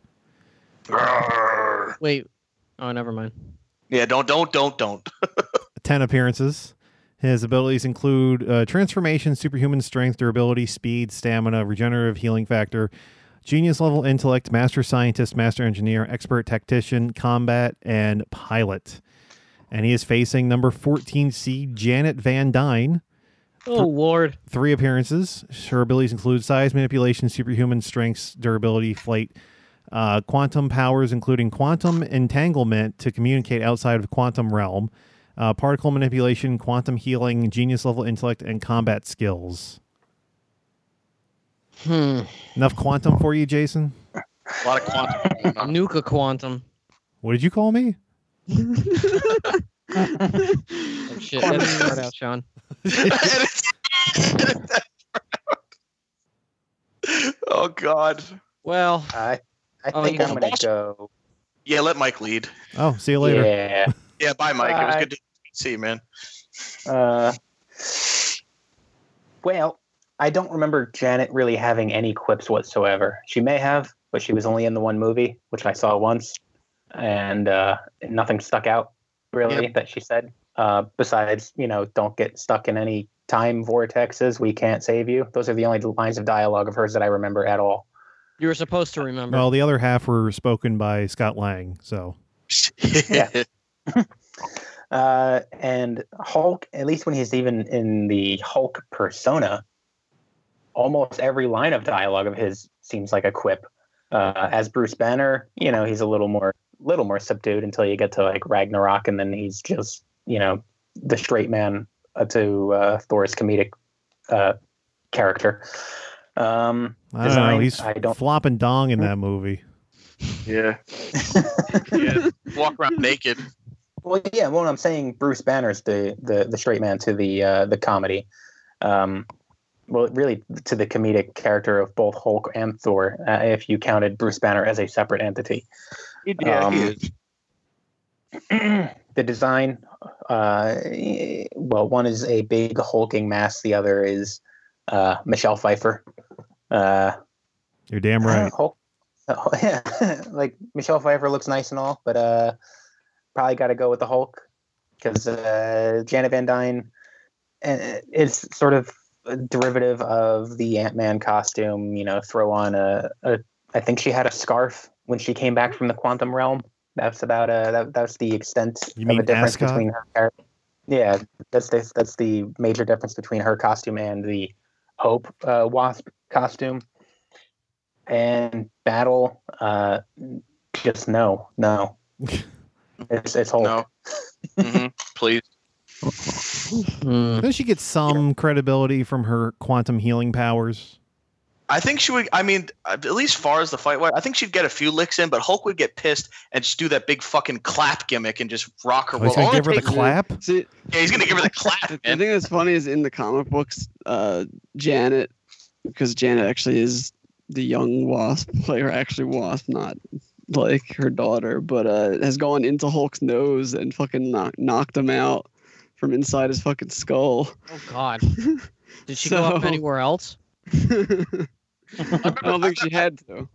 Wait. Oh, never mind. Yeah, don't don't don't don't. 10 appearances. His abilities include uh, transformation, superhuman strength, durability, speed, stamina, regenerative healing factor, genius level intellect, master scientist, master engineer, expert tactician, combat, and pilot. And he is facing number 14 seed Janet Van Dyne. Oh Lord. Three appearances. Her abilities include size manipulation, superhuman strengths, durability, flight, uh, quantum powers, including quantum entanglement to communicate outside of quantum realm, uh, particle manipulation, quantum healing, genius level intellect, and combat skills. Hmm. Enough quantum for you, Jason? A lot of quantum. going on. Nuka Quantum. What did you call me? Oh shit. Edit that part out, Sean. oh God. Well, I I Oh, think you I'm gonna go. Yeah, let Mike lead. Oh, see you later. Yeah. Yeah, bye, Mike. It was good to see you, man. Uh, well, I don't remember Janet really having any quips whatsoever. She may have, but she was only in the one movie, which I saw once, and uh, nothing stuck out really that she said. Uh, besides, you know, don't get stuck in any time vortexes. We can't save you. Those are the only lines of dialogue of hers that I remember at all. you were supposed to remember. Well, the other half were spoken by Scott Lang. So, Yeah. Uh, and Hulk, at least when he's even in the Hulk persona, almost every line of dialogue of his seems like a quip. Uh, as Bruce Banner, you know, he's a little more, little more subdued until you get to like Ragnarok, and then he's just, you know, the straight man uh, to uh, Thor's comedic uh, character. Um, I don't know. He's I don't- flopping dong in that movie. yeah. yeah. Walk around naked. Well, yeah. Well, I'm saying Bruce Banner's the the the straight man to the uh, the comedy. Um, well, really to the comedic character of both Hulk and Thor, uh, if you counted Bruce Banner as a separate entity. Yeah, Um, he the design, uh, well, one is a big hulking mass. The other is uh, Michelle Pfeiffer. Uh, You're damn right. Hulk, oh, yeah, like Michelle Pfeiffer looks nice and all, but uh, probably got to go with the Hulk because uh, Janet Van Dyne uh, is sort of a derivative of the Ant Man costume. You know, throw on a, a. I think she had a scarf when she came back from the quantum realm. That's about uh that, that's the extent You of mean the difference ascot? between her character. Yeah, that's the, that's the major difference between her costume and the Hope uh, Wasp costume. And battle, uh, just no, no. It's it's Hulk. No. hmm Please. Hmm. Does she get some credibility from her quantum healing powers? I think she would. I mean, at least far as the fight went, I think she'd get a few licks in, but Hulk would get pissed and just do that big fucking clap gimmick and just rock her. Oh, he's gonna All give her the takes- clap. See, Yeah, he's gonna give her the the clap, thing man. that's funny is in the comic books, uh, Janet, because Janet actually is the young Wasp player, actually Wasp, not like her daughter, but uh, has gone into Hulk's nose and fucking knock, knocked him out from inside his fucking skull. Oh God. Did she go up anywhere else? I don't think she had to.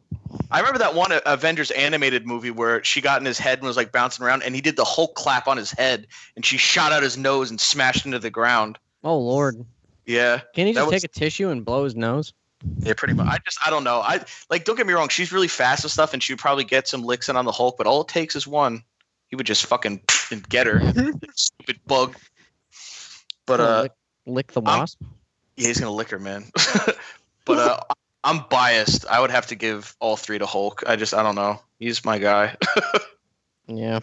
I remember that one Avengers animated movie where she got in his head and was like bouncing around, and he did the Hulk clap on his head, and she shot out his nose and smashed into the ground. Oh Lord. Yeah, Can he just was- take a tissue and blow his nose? yeah, pretty much. I just, I don't know. I like, don't get me wrong. She's really fast and stuff, and she would probably get some licks in on the Hulk, but all it takes is one. He would just fucking and get her, stupid bug. But uh, lick, lick the I'm- wasp. Yeah, he's gonna lick her, man. but uh, I'm biased. I would have to give all three to Hulk. I just, I don't know. He's my guy. Yeah.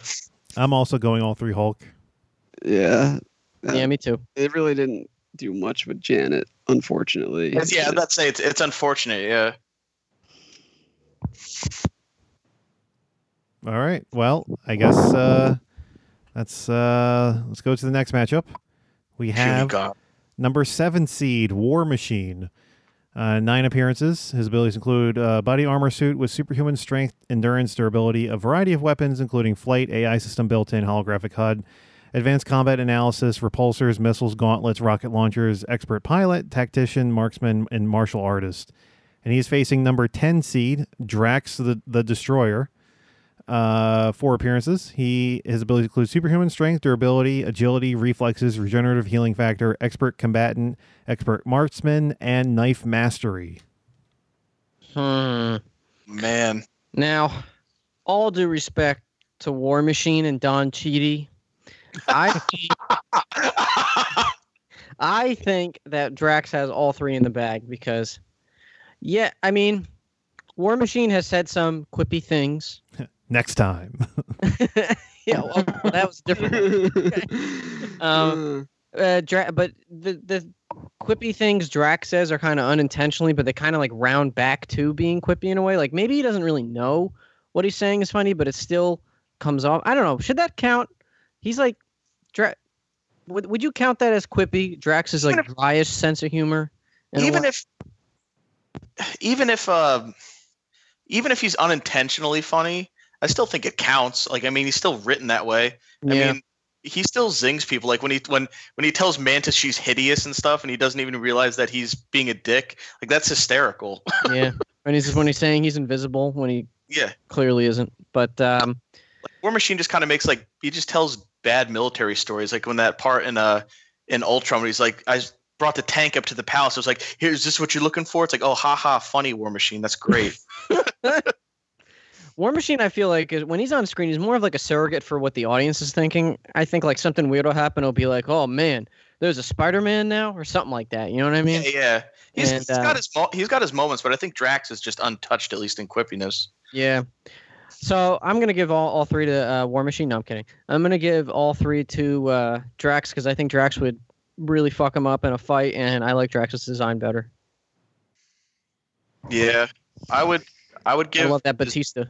I'm also going all three Hulk. Yeah. Yeah, me too. It really didn't do much with Janet, unfortunately. yeah, that's say it's it's unfortunate. Yeah. All right. Well, I guess uh, that's uh, let's go to the next matchup. We have God. Number seven seed War Machine. Uh, nine appearances. His abilities include uh, body armor suit with superhuman strength, endurance, durability, a variety of weapons, including flight, AI system built in, holographic HUD, advanced combat analysis, repulsors, missiles, gauntlets, rocket launchers, expert pilot, tactician, marksman, and martial artist. And he's facing number 10 seed Drax the, the Destroyer. Uh, four appearances. He his abilities include superhuman strength, durability, agility, reflexes, regenerative healing factor, expert combatant, expert marksman, and knife mastery. Hmm. Man. Now, all due respect to War Machine and Don Cheadle, I I think that Drax has all three in the bag because, yeah, I mean, War Machine has said some quippy things. Next time. yeah, well, that was different. Um, uh, Dra- but the the quippy things Drax says are kind of unintentionally, but they kind of like round back to being quippy in a way. Like maybe he doesn't really know what he's saying is funny, but it still comes off. I don't know. Should that count? He's like, Dra- would would you count that as quippy? Drax is like dryish sense of humor. in a even if even if uh, even if he's unintentionally funny, I still think it counts. Like I mean, he's still written that way. yeah, I mean, he still zings people. Like when he when when he tells Mantis she's hideous and stuff, and he doesn't even realize that he's being a dick. Like that's hysterical. yeah. and he's when he's saying he's invisible when he yeah, clearly isn't. But um, like War Machine just kind of makes like he just tells bad military stories. Like when that part in uh in Ultron, when he's like, I brought the tank up to the palace. I was like, here's this what you're looking for? It's like, oh, haha, funny War Machine. That's great. War Machine, I feel like is, when he's on screen, he's more of like a surrogate for what the audience is thinking. I think like something weird will happen. It'll be like, oh man, there's a Spider-Man now, or something like that. You know what I mean? yeah, yeah. He's, And, he's uh, got his mo- he's got his moments, but I think Drax is just untouched, at least in quippiness. Yeah. So I'm gonna give all, all three to uh, War Machine. No, I'm kidding. I'm gonna give all three to uh, Drax because I think Drax would really fuck him up in a fight, and I like Drax's design better. Yeah, I would I would give. I love that Batista.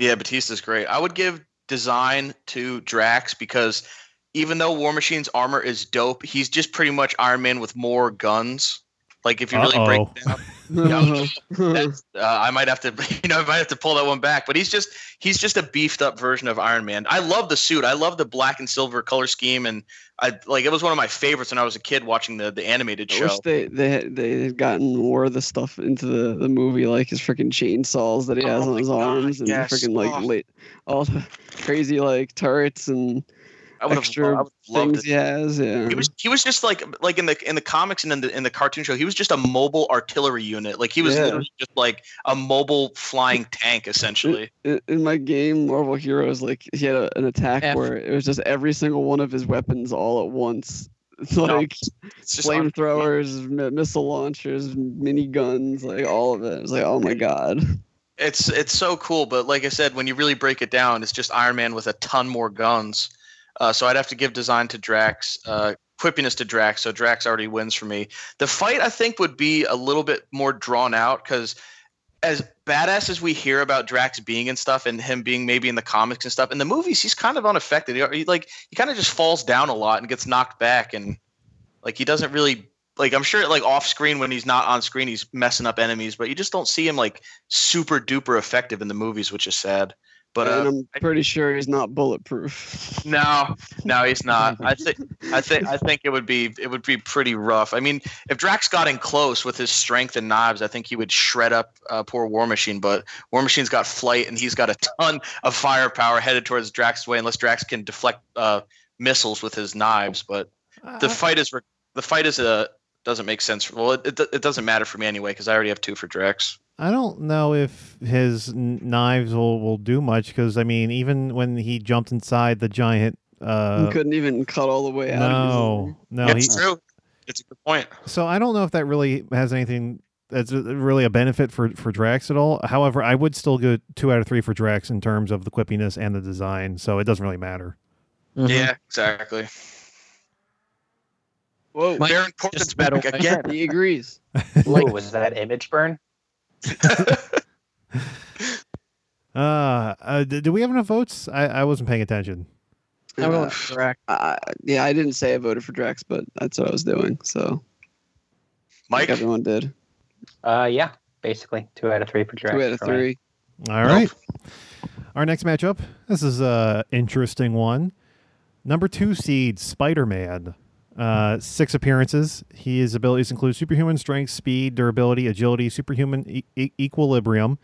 Yeah, Batista's great. I would give design to Drax because even though War Machine's armor is dope, he's just pretty much Iron Man with more guns. Like if you really break Uh-oh. it down, Yeah, that's, uh, I might have to, you know, I might have to pull that one back. But he's just, he's just a beefed up version of Iron Man. I love the suit. I love the black and silver color scheme, and I like it was one of my favorites when I was a kid watching the the animated I show. wish they they had, they had gotten more of the stuff into the, the movie, like his freaking chainsaws that he has Oh on his God, arms, and yes. freaking like Oh. late, all the crazy like turrets and I would have, I would have loved things it. he has. Yeah, He was he was just like like in the in the comics and in the in the cartoon show, he was just a mobile artillery unit. Like he was Yeah. literally just like a mobile flying tank, essentially. in, in my game Marvel Heroes, like he had a, an attack F. where it was just every single one of his weapons all at once. It's like It's just flamethrowers, mi- missile launchers, mini guns, like all of it. It's like, oh my god. It's it's so cool, but like I said, when you really break it down, it's just Iron Man with a ton more guns. Uh, so I'd have to give design to Drax. Uh, quippiness to Drax, so Drax already wins for me. The fight I think would be a little bit more drawn out because as badass as we hear about Drax being and stuff, and him being maybe in the comics and stuff, in the movies he's kind of unaffected. He, he like he kind of just falls down a lot and gets knocked back, and like he doesn't really like I'm sure like off screen when he's not on screen he's messing up enemies, but you just don't see him like super duper effective in the movies, which is sad. But and uh, I'm pretty sure he's not bulletproof. no, no, he's not. I think I think I think it would be it would be pretty rough. I mean, if Drax got in close with his strength and knives, I think he would shred up uh, poor War Machine. But War Machine's got flight and he's got a ton of firepower headed towards Drax's way, unless Drax can deflect uh, missiles with his knives. But the fight is re- the fight is a doesn't make sense. Well, it it, it doesn't matter for me anyway because I already have two for Drax. I don't know if his n- knives will, will do much because I mean, even when he jumped inside the giant, uh, he couldn't even cut all the way out. of no, no, he, it's true. It's a good point. so I don't know if that really has anything that's really a benefit for for Drax at all. However, I would still go two out of three for Drax in terms of the quippiness and the design, so it doesn't really matter. Mhm. Yeah, exactly. Whoa, Mike, Baron Corbin's just back battle- again. he agrees. Whoa, was that image burn? Uh, uh d- do we have enough votes? I, I wasn't paying attention. I'm going Uh, for Drax. I, yeah, I didn't say I voted for Drax, but that's what I was doing. So Mike, everyone did. Uh, yeah, basically two out of three for Drax. Two out of for me. three. All right. Our next matchup. This is a interesting one. Number two seed Spider Man. Uh, six appearances. His abilities include superhuman strength, speed, durability, agility, superhuman e- e- equilibrium,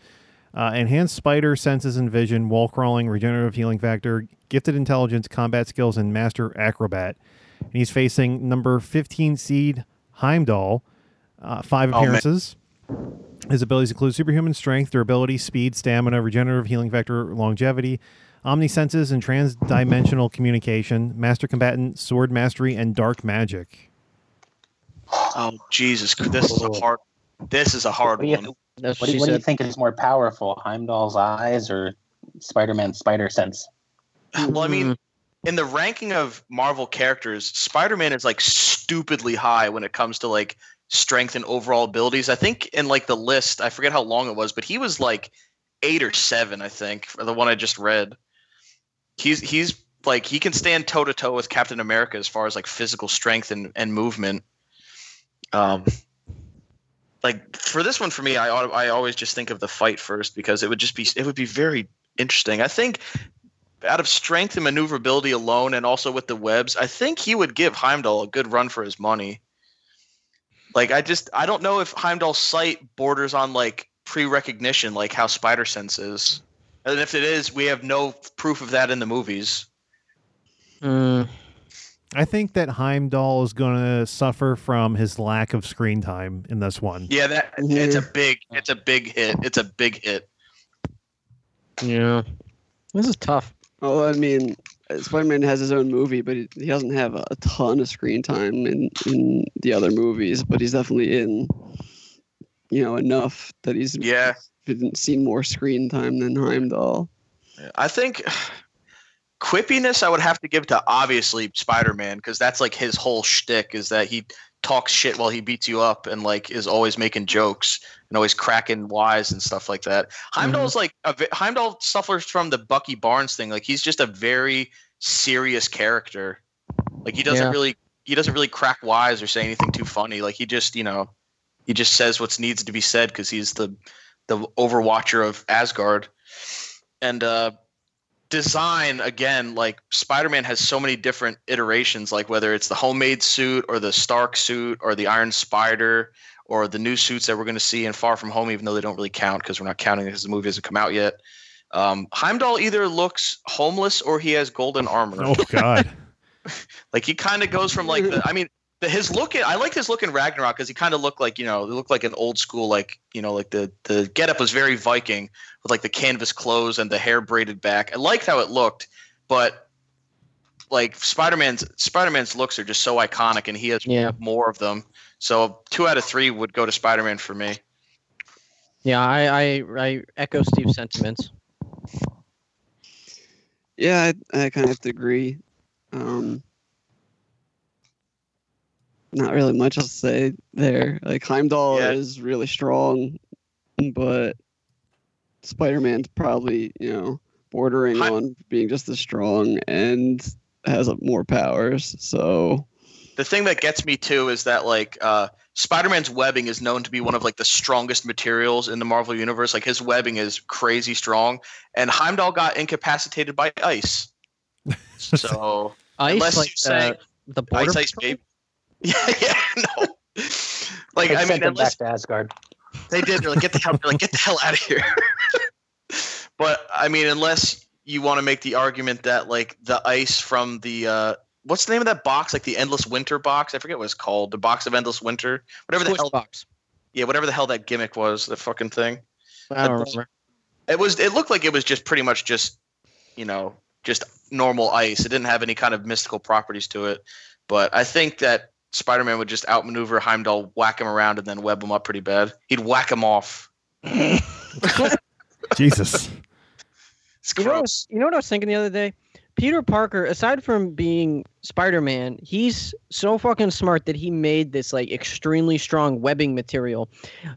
uh, enhanced spider senses and vision, wall crawling, regenerative healing factor, gifted intelligence, combat skills, and master acrobat. And he's facing number 15 seed Heimdall. Uh, five Oh, appearances. His abilities include superhuman strength, durability, speed, stamina, regenerative healing factor, longevity, omnisenses, and trans-dimensional communication, master combatant, sword mastery, and dark magic. oh Jesus, this is a hard. This is a hard What do you, one. What what do, you, what do you think is more powerful, Heimdall's eyes or Spider-Man's spider sense? Well, I mean, hmm. in the ranking of Marvel characters, Spider-Man is like stupidly high when it comes to like strength and overall abilities. I think in like the list, I forget how long it was, but he was like eight or seven, I think, for the one I just read. He's he's like he can stand toe to toe with Captain America as far as like physical strength and, and movement. Um like for this one for me, I I always just think of the fight first because it would just be it would be very interesting. I think out of strength and maneuverability alone, and also with the webs, I think he would give Heimdall a good run for his money. Like I just I don't know if Heimdall's sight borders on like pre-recognition, like how Spider Sense is, and if it is, we have no proof of that in the movies. Mm, I think that Heimdall is going to suffer from his lack of screen time in this one. Yeah, that it's a big it's a big hit. It's a big hit. yeah. This is tough. Well, I mean, Spider-Man has his own movie, but he, he doesn't have a, ton of screen time in in the other movies. But he's definitely in, you know, enough that he's Yeah. Seen more screen time than Heimdall. I think quippiness I would have to give to obviously Spider Man because that's like his whole shtick is that he talks shit while he beats you up and like is always making jokes and always cracking wise and stuff like that. Heimdall's mm-hmm. like a, Heimdall suffers from the Bucky Barnes thing. Like he's just a very serious character. Like he doesn't Yeah. really he doesn't really crack wise or say anything too funny. Like he just you know he just says what needs to be said because he's the the Overwatcher of Asgard. And uh, design again, like Spider-Man has so many different iterations. Like whether it's the homemade suit or the Stark suit or the Iron Spider or the new suits that we're going to see in Far From Home, even though they don't really count because we're not counting because the movie hasn't come out yet. Um, Heimdall either looks homeless or he has golden armor. Oh God. Like he kind of goes from like the. I mean, the, his look. In, I like his look in Ragnarok because he kind of looked like you know, he looked like an old school like you know, like the the getup was very Viking with like the canvas clothes and the hair braided back. I liked how it looked, but like Spider Man's Spider Man's looks are just so iconic, and he has Yeah. more of them. So two out of three would go to Spider Man for me. Yeah, I, I I echo Steve's sentiments. Yeah, I, I kind of have to agree. Um, not really much else to say there. Like Heimdall Yeah. is really strong, but Spider-Man's probably you know bordering Heim- on being just as strong and has more powers. So the thing that gets me too is that like uh, Spider-Man's webbing is known to be one of like the strongest materials in the Marvel universe. Like his webbing is crazy strong, and Heimdall got incapacitated by ice. So Ice, Unless like you say uh, the border ice, ice, baby. Yeah, yeah, no. Like They I sent mean, him unless back to Asgard. they did, they're like get the hell, they're like get the hell out of here. but I mean, unless you want to make the argument that like the ice from the uh, what's the name of that box? Like the Endless Winter box? I forget what it's called. The box of Endless Winter, whatever the Squish hell. box. Yeah, whatever the hell that gimmick was, the fucking thing. I don't But- remember. It was. It looked like it was just pretty much just, you know, just normal ice. It didn't have any kind of mystical properties to it. But I think that Spider-Man would just outmaneuver Heimdall, whack him around, and then web him up pretty bad. He'd whack him off. Jesus. It's You know, what I was- you know what I was thinking the other day? Peter Parker, aside from being Spider Man, he's so fucking smart that he made this like extremely strong webbing material.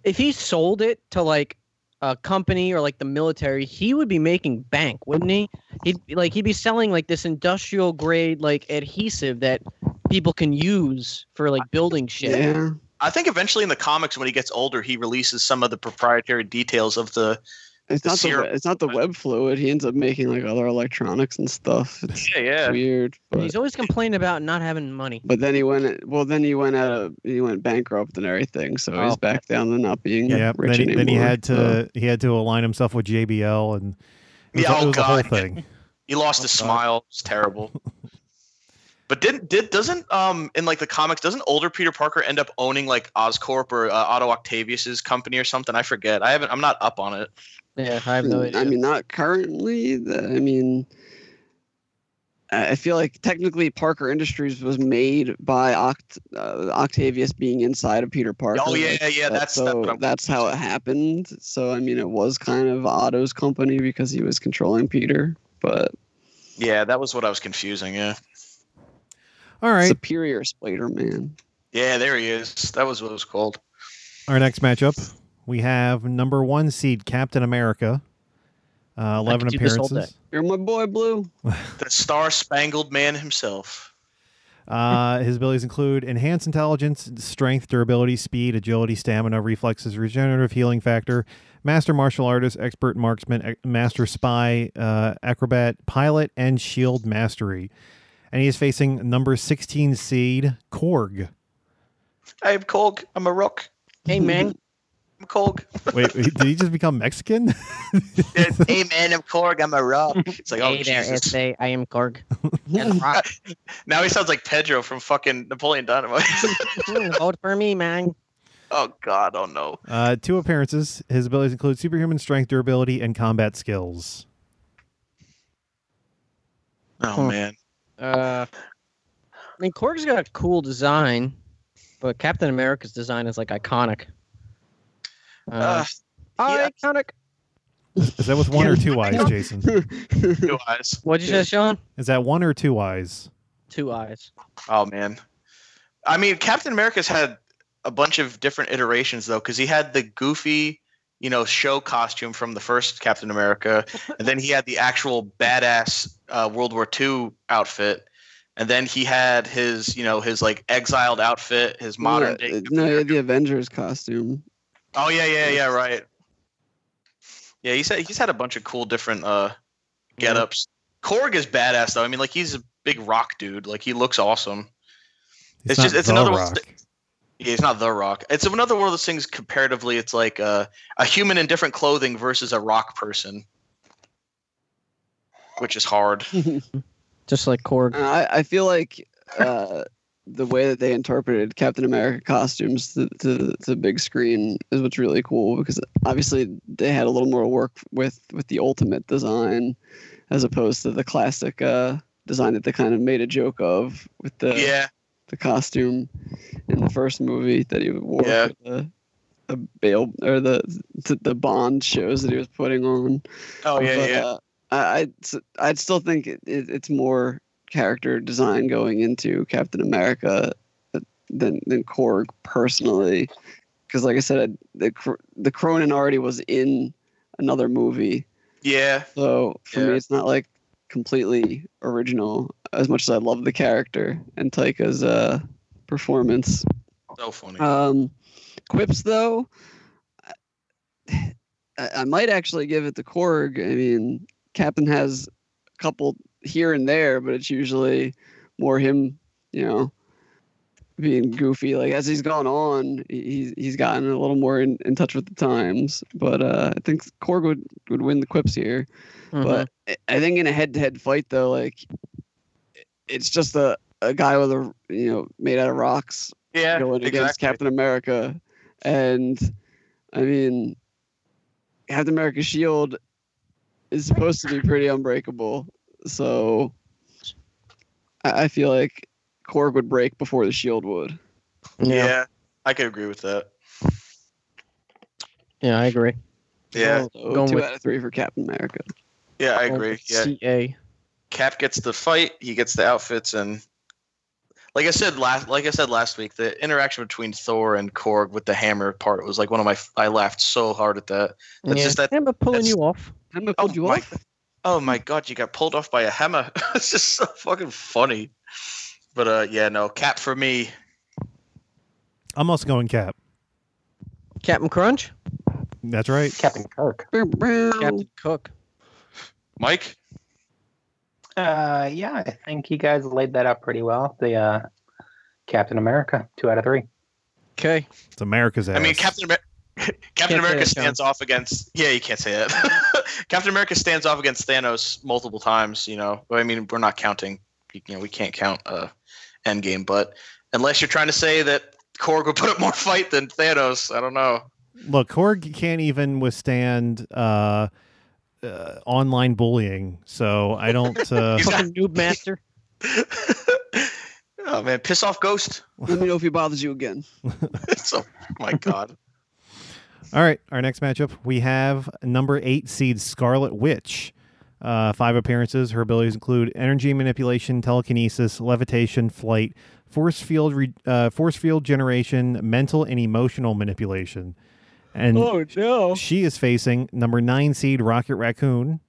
If he sold it to like a company or like the military, he would be making bank, wouldn't he? He'd like he'd be selling like this industrial grade like adhesive that people can use for like building shit. yeah, I think eventually in the comics, when he gets older, he releases some of the proprietary details of the. It's The not the serum- we- it's not the web fluid. He ends up making like other electronics and stuff. It's Yeah, yeah. weird. But, he's always complaining about not having money. but then he went well. Then he went out of he went bankrupt and everything. So Oh. he's back down to not being Yeah. rich Then he, then he had so- to he had to align himself with JBL and it was, Yeah, a- it oh, was a whole God. thing. He lost his Oh, God. smile. It's terrible. But didn't did doesn't um in like the comics doesn't older Peter Parker end up owning like Oscorp or uh, Otto Octavius's company or something? I forget. I haven't. I'm not up on it. Yeah, I have no idea. I mean, not currently. the- I mean, I I feel like technically Parker Industries was made by Oct- uh, Octavius being inside of Peter Parker. Oh yeah, like, yeah. that- That's so that's, what I'm that's how it happened. So I mean, it was kind of Otto's company because he was controlling Peter, but Yeah, that was what I was confusing. Yeah. All right. Superior Spider-Man. Yeah, there he is. That was what it was called. Our next matchup, we have number one seed Captain America, uh, eleven do this all appearances. You're my boy, Blue. The Star Spangled Man himself. Uh, his abilities include enhanced intelligence, strength, durability, speed, agility, stamina, reflexes, regenerative healing factor, master martial artist, expert marksman, master spy, uh, acrobat, pilot, and shield mastery. And he is facing number 16 seed Korg. I'm Korg. I'm a rock. hey man, I'm Korg. Wait, did he just become Mexican? hey man, I'm Korg. I'm a rock. It's like oh hey there, Jesus. SA, I am Korg. And rock. Now he sounds like Pedro from fucking Napoleon Dynamite. Vote for me, man. oh God. Oh no. Uh, two appearances. His abilities include superhuman strength, durability, and combat skills. Oh Hmm. man. Uh, I mean, Korg's got a cool design, but Captain America's design is like iconic. Uh, Uh, yeah. iconic. Is that with one or two eyes, Jason? two eyes. What'd you say, Sean? Is that one or two eyes? Two eyes. Oh man. I mean, Captain America's had a bunch of different iterations though, because he had the goofy, you know, show costume from the first Captain America, and then he had the actual badass uh, World War II outfit, and then he had his, you know, his like exiled outfit, his modern Yeah, day. no, he had the Avengers costume. Oh yeah, yeah, yeah, right. Yeah, he's had, he's had a bunch of cool different uh get-ups. Korg is badass though. I mean, like he's a big rock dude. Like he looks awesome. It's, It's just- it's The another one- Rock. Yeah, he's not the Rock. It's another one of those things. Comparatively, it's like uh, a human in different clothing versus a rock person, which is hard. Just like Korg. I, I feel like uh, the way that they interpreted Captain America costumes to, to to big screen is what's really cool because obviously they had a little more work with with the ultimate design as opposed to the classic uh, design that they kind of made a joke of with the yeah, the costume in the first movie that he wore Yeah. the the bail or the, the the Bond shows that he was putting on. oh yeah, But, yeah. uh, I, I'd I'd still think it, it, it's more character design going into Captain America than than Korg personally, because like I said, the the Kronan already was in another movie, Yeah, so for Yeah. me it's not like completely original. As much as I love the character and Taika's uh, performance, so funny. um, quips though, I, I might actually give it to Korg. I mean, Captain has a couple here and there, but it's usually more him, you know, being goofy. Like as he's gone on, he's he's gotten a little more in, in touch with the times. But uh, I think Korg would would win the quips here. Mhm. But I- think in a head-to-head fight, though, like it's just a, a guy with a you know made out of rocks yeah, going against. Captain America, and I mean, Captain America's shield is supposed to be pretty unbreakable. So I, I feel like Korg would break before the shield would. Yeah. I could agree with that. yeah, I agree. Yeah, So going two with- out of three for Captain America. yeah, I agree. Yeah, CA. Cap gets the fight, he gets the outfits, and like I said last, like I said last week, the interaction between Thor and Korg with the hammer part was like one of my. I laughed so hard at that. That's yeah. just that- I'm pulling you off. I'm gonna Oh you my, off. Oh my god, you got pulled off by a hammer. it's just so fucking funny. But uh, yeah, no, Cap for me. I'm also going Cap. Captain Crunch, That's right. Captain Kirk. Captain Cook. Mike. Uh, yeah, I think you guys laid that out pretty well. The uh, Captain America, two out of three. Okay. It's America's ass. I mean, Captain America. Captain America stands off against. Yeah, you can't say that. Captain America stands off against Thanos multiple times. You know, I mean, we're not counting. You know, we can't count uh, Endgame, but unless you're trying to say that Korg would put up more fight than Thanos, I don't know. Look, Korg can't even withstand uh, uh, online bullying, so I don't. Uh, He's Fucking noob master. oh man, piss off Ghost. Let me know if he bothers you again. so, my God. All right, our next matchup we have number eight seed Scarlet Witch. Uh, five appearances. Her abilities include energy manipulation, telekinesis, levitation, flight, force field, re- uh, force field generation, mental and emotional manipulation. And oh no. she is facing number nine seed Rocket Raccoon.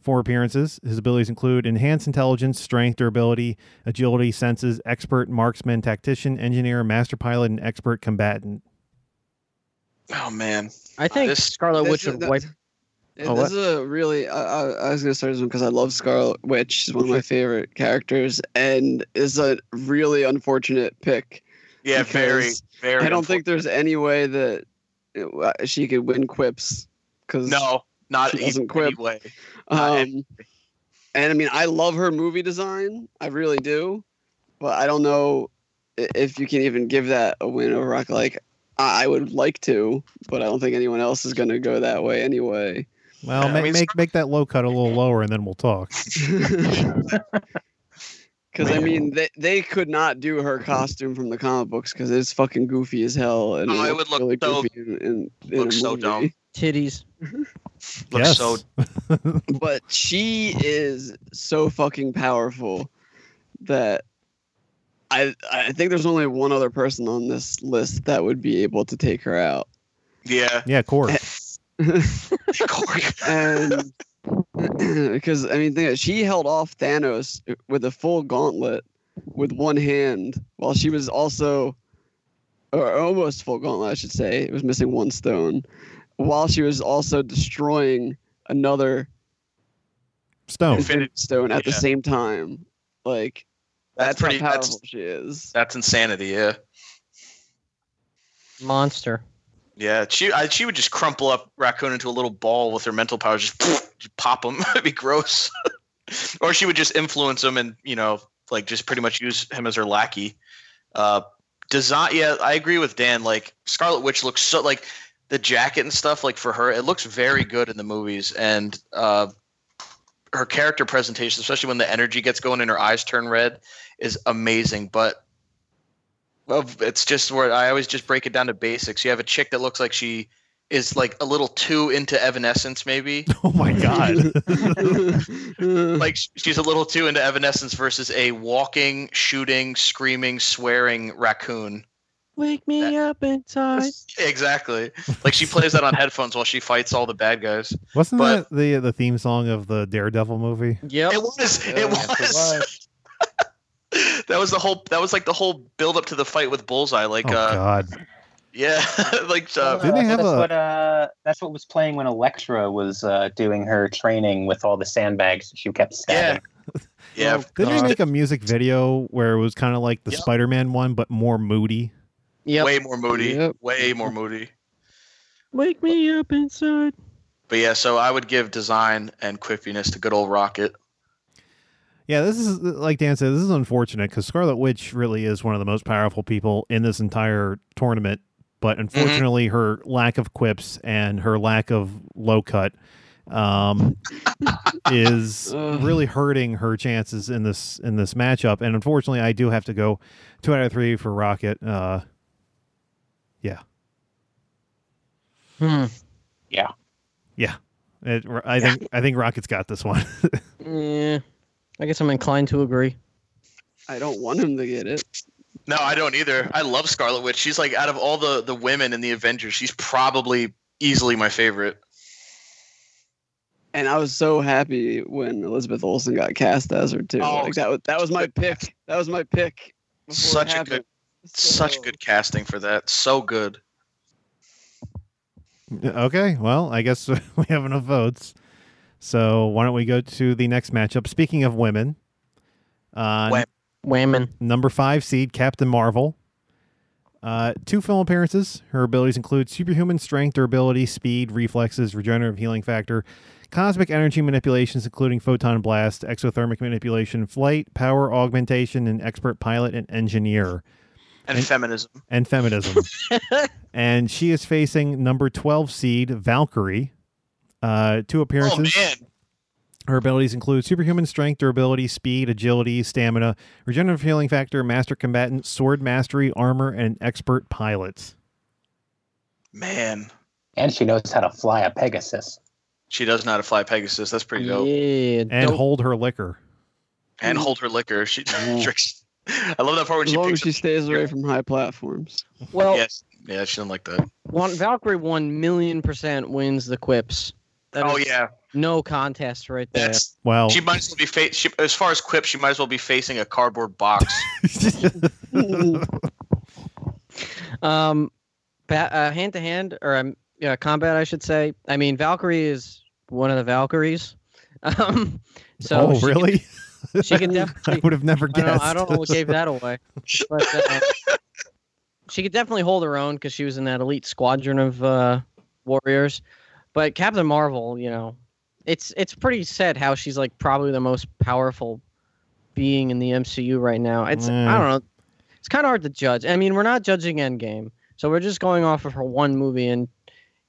Four appearances. His abilities include enhanced intelligence, strength, durability, agility, senses, expert marksman, tactician, engineer, master pilot, and expert combatant. Oh man. I think This- Scarlet Witch is- would wipe. Oh, this is a really. I, I, I was gonna start this one because I love Scarlet Witch. She's one of my favorite characters, and is a really unfortunate pick. Yeah, very, very. I don't think there's any way that it- uh, she could win quips because No, not She doesn't even quip. anyway. Um, and I mean, I love her movie design. I really do, but I don't know if you can even give that a win over Rock. Like, I I would like to, but I don't think anyone else is going to go that way anyway. Well, Yeah, I mean, make make that low cut a little lower, and then we'll talk. Because I mean, they they could not do her costume from the comic books because it's fucking goofy as hell, and Oh, it looks would look really so- goofy in, in, in looks so dumb. Titties. Looks yes. so But she is so fucking powerful that I I think there's only one other person on this list that would be able to take her out. yeah. yeah, Korg. Korg. and because I mean, think she held off Thanos with a full gauntlet with one hand, while she was also, or almost full gauntlet, I should say. It was missing one stone, while she was also destroying another Stone. Infinity- Infinity Stone at the same time. Like That's that's, pretty- how that's- she is. That's insanity. Yeah. Monster. Yeah, she I, she would just crumple up raccoon into a little ball with her mental powers, just, just pop him. It'd be gross. or she would just influence him and you know like just pretty much use him as her lackey. Uh, design. Yeah, I agree with Dan. Like Scarlet Witch looks so like the jacket and stuff. Like for her, it looks very good in the movies and. uh her character presentation, especially when the energy gets going and her eyes turn red, is amazing. But well, it's just where I always just break it down to basics. You have a chick that looks like she is like a little too into Evanescence, maybe. Oh my god. like she's a little too into Evanescence versus a walking, shooting, screaming, swearing raccoon. Wake me up inside. Exactly. Like she plays that on headphones while she fights all the bad guys. Wasn't But- that the the theme song of the Daredevil movie? Yep. It was. Yeah, it yes, was. that was the whole. That was like the whole build up to the fight with Bullseye. Like, oh uh, god. yeah, like uh, Didn't they have that's a- what uh, that's what was playing when Elektra was uh, doing her training with all the sandbags she kept stabbing. yeah. Oh, Didn't they make a music video where it was kind of like the Yep. Spider-Man one, but more moody? Yeah, Way more moody. Yep. Way more moody. Wake me up inside. But yeah, so I would give design and quippiness to good old Rocket. Yeah, this is like Dan said. This is unfortunate because Scarlet Witch really is one of the most powerful people in this entire tournament. But unfortunately, her lack of quips and her lack of low cut um, is really hurting her chances in this in this matchup. And unfortunately, I do have to go two out of three for Rocket. Uh, yeah. Hmm. Yeah. Yeah. It, I think I think Rocket's got this one. Yeah. I guess I'm inclined to agree. I don't want him to get it. No, I don't either. I love Scarlet Witch. She's like out of all the the women in the Avengers, she's probably easily my favorite. And I was so happy when Elizabeth Olsen got cast as her too. Oh, like that was that was my pick. That was my pick. Such a happened. good such good casting for that. So good. okay, well, I guess we have enough votes. So why don't we go to the next matchup? Speaking of women, uh, Whammon. number five seed Captain Marvel. Uh, two film appearances. Her abilities include superhuman strength, durability, speed, reflexes, regenerative healing factor, cosmic energy manipulations, including photon blast, exothermic manipulation, flight, power augmentation, and expert pilot and engineer, And, And- feminism. and feminism. and she is facing number 12 seed Valkyrie. Uh, two appearances. man. Her abilities include superhuman strength, durability, speed, agility, stamina, regenerative healing factor, master combatant, sword mastery, armor, and expert pilot. Man. And she knows how to fly a Pegasus. She does know how to fly Pegasus. That's pretty dope. Yeah. And dope. hold her liquor. And hold her liquor. She Yeah. drinks. I love that part when As she long as picks she stays away from high platforms. well, Yes. Yeah, she doesn't like that. one Valkyrie one million percent wins the quips. That oh is yeah. No contest right there. That's Well, she might as well be fa- she, as far as quip, she might as well be facing a cardboard box. Um, ba- uh, hand to hand or um, yeah, combat, I should say. I mean, Valkyrie is one of the Valkyries. Um, so oh, she can- really? she can definitely. I would have never I don't, guessed. I don't know what gave that away, but uh, she could definitely hold her own because she was in that elite squadron of uh, warriors. But Captain Marvel, you know, it's it's pretty sad how she's like probably the most powerful being in the MCU right now. It's Yeah. I don't know. It's kind of hard to judge. I mean, we're not judging Endgame, so we're just going off of her one movie, and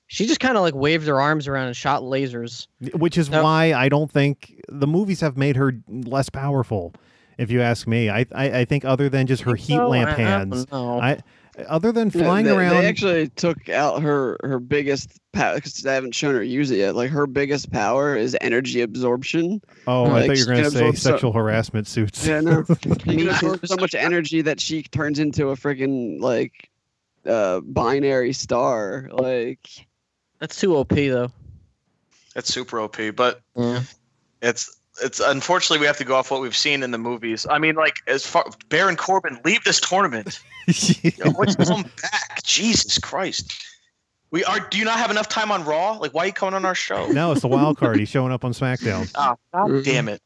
she just kind of like waved her arms around and shot lasers. Which is No. why I don't think the movies have made her less powerful. If you ask me, I I, I think other than just her heat So, lamp I- I don't hands, know. I other than Yeah, flying they, around. They actually took out her her biggest power because they haven't shown her use it yet. Like her biggest power is energy absorption. oh, I thought you were going to say absorb so- sexual harassment suits. Yeah, no. She Me can absorb so much energy that she turns into a freaking like uh binary star. Like That's too OP though. That's super OP, but Yeah. it's it's unfortunately we have to go off what we've seen in the movies. I mean, like as far Baron Corbin, leave this tournament. Yo, What's come back? Jesus Christ. We are. Do you not have enough time on Raw? Like, why are you coming on our show? no, it's the wild card. He's showing up on SmackDown. Ah, God damn it.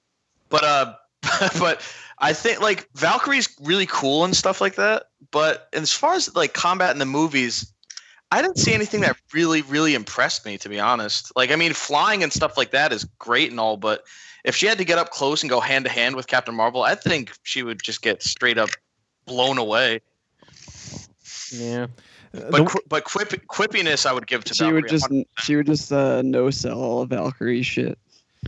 But uh, but I think like Valkyrie's really cool and stuff like that. But as far as like combat in the movies, I didn't see anything that really, really impressed me. To be honest, like I mean, flying and stuff like that is great and all, but if she had to get up close and go hand to hand with Captain Marvel, I think she would just get straight up blown away. Yeah. Uh, But the- qu- but quip, quippiness, I would give to she Valkyrie. would just she would just uh no sell all of Valkyrie shit.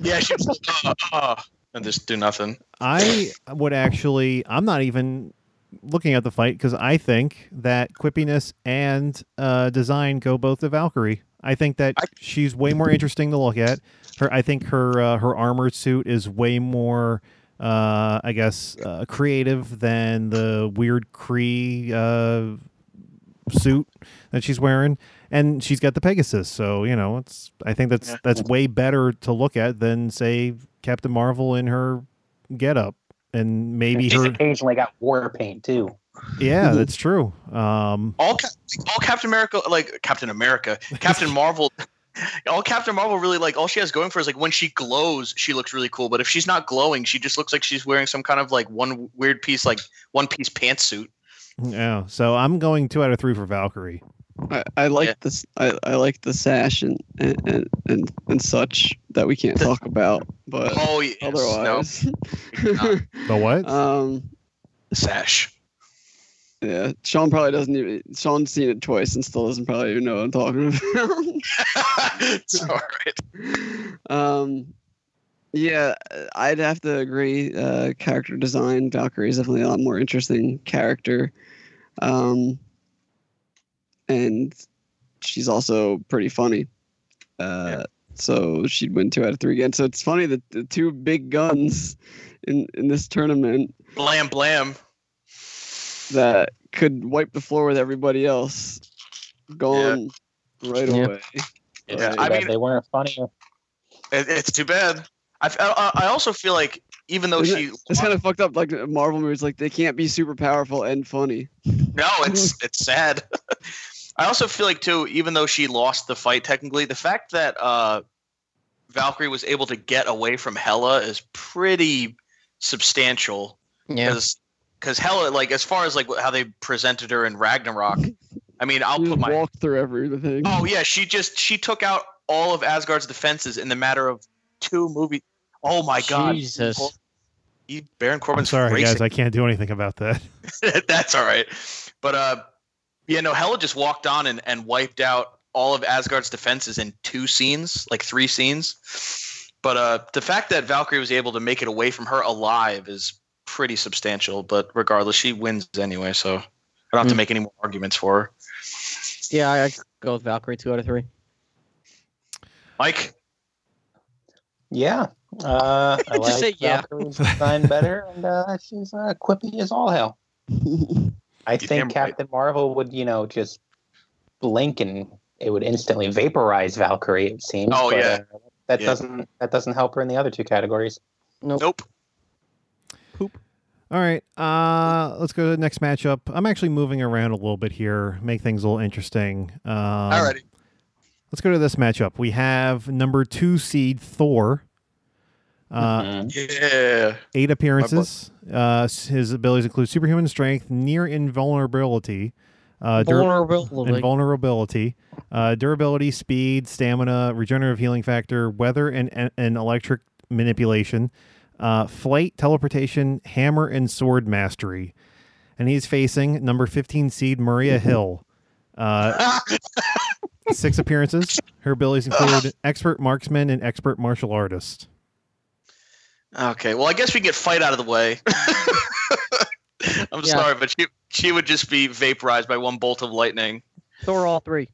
yeah, she was like, uh, uh, and just do nothing. I would actually. I'm not even looking at the fight because I think that quippiness and uh, design go both to Valkyrie. I think that I- she's way more interesting to look at. Her, I think her uh, her armored suit is way more, uh, I guess, uh, creative than the weird Kree uh, suit that she's wearing, and she's got the Pegasus. So you know, it's I think that's Yeah. that's way better to look at than say Captain Marvel in her getup, and maybe She's her. occasionally got war paint too. Yeah, that's true. Um, all Cap- all Captain America like Captain America, Captain Marvel. All Captain Marvel really like all she has going for is like when she glows, she looks really cool. But if she's not glowing, she just looks like she's wearing some kind of like one weird piece, like one piece pantsuit. yeah, so I'm going two out of three for Valkyrie. I, I like Yeah. this. I, I like the sash and and, and and and such that we can't talk about. But Oh yes, no otherwise, The what? um, sash. Yeah, Sean probably doesn't even. Sean's seen it twice and still doesn't probably even know what I'm talking about. it's all right. um, yeah, I'd have to agree. Uh, character design, Valkyrie is definitely a lot more interesting character. Um, and she's also pretty funny. Uh, so she'd win two out of three again. So it's funny that the two big guns in in this tournament Blam blam. That could wipe the floor with everybody else gone right Yeah. away. Yeah, Right. I But mean, they weren't funny. it, it's too bad. I, I I also feel like even though Isn't she It's kind of fucked up. Like Marvel movies, like they can't be super powerful and funny. No, it's it's sad. I also feel like too, even though she lost the fight technically, the fact that uh, Valkyrie was able to get away from Hela is pretty substantial. Yeah. Because because Hela, like as far as like how they presented her in Ragnarok, I mean, I'll You put my walk through everything. oh yeah, she just she took out all of Asgard's defenses in the matter of two movies. Oh my god, Jesus. You, Baron Corbin's I'm sorry, racing. guys. I can't do anything about that. That's all right. But uh, yeah, no, Hela just walked on and, and wiped out all of Asgard's defenses in two scenes, like three scenes. But uh, the fact that Valkyrie was able to make it away from her alive is pretty substantial. But regardless, she wins anyway, so I don't have to Hmm. make any more arguments for her. Yeah, I, I go with Valkyrie two out of three. Mike, Yeah. Uh, I Just say like yeah. Valkyrie's design better, and uh, she's uh, quippy as all hell. I You're think damn right. Captain Marvel would, you know, just blink and it would instantly vaporize Valkyrie. It seems. Oh, but, yeah. uh, that Yeah. doesn't that doesn't help her in the other two categories. Nope. nope. All right, uh, let's go to the next matchup. I'm actually moving around a little bit here, make things a little interesting. Um, Alrighty. Let's go to this matchup. We have number two seed Thor. Uh, Mhm. Yeah. Eight appearances. Uh, his abilities include superhuman strength, near invulnerability, uh, dur- Vulnerability. invulnerability, uh, durability, speed, stamina, regenerative healing factor, weather and, and, and electric manipulation, uh, flight, teleportation, hammer, and sword mastery. And he's facing number 15 seed Maria Hill. Uh, six appearances. Her abilities include expert marksman and expert martial artist. Okay, well, I guess we can get fight out of the way. I'm Yeah. sorry, but she she would just be vaporized by one bolt of lightning. Thor all three.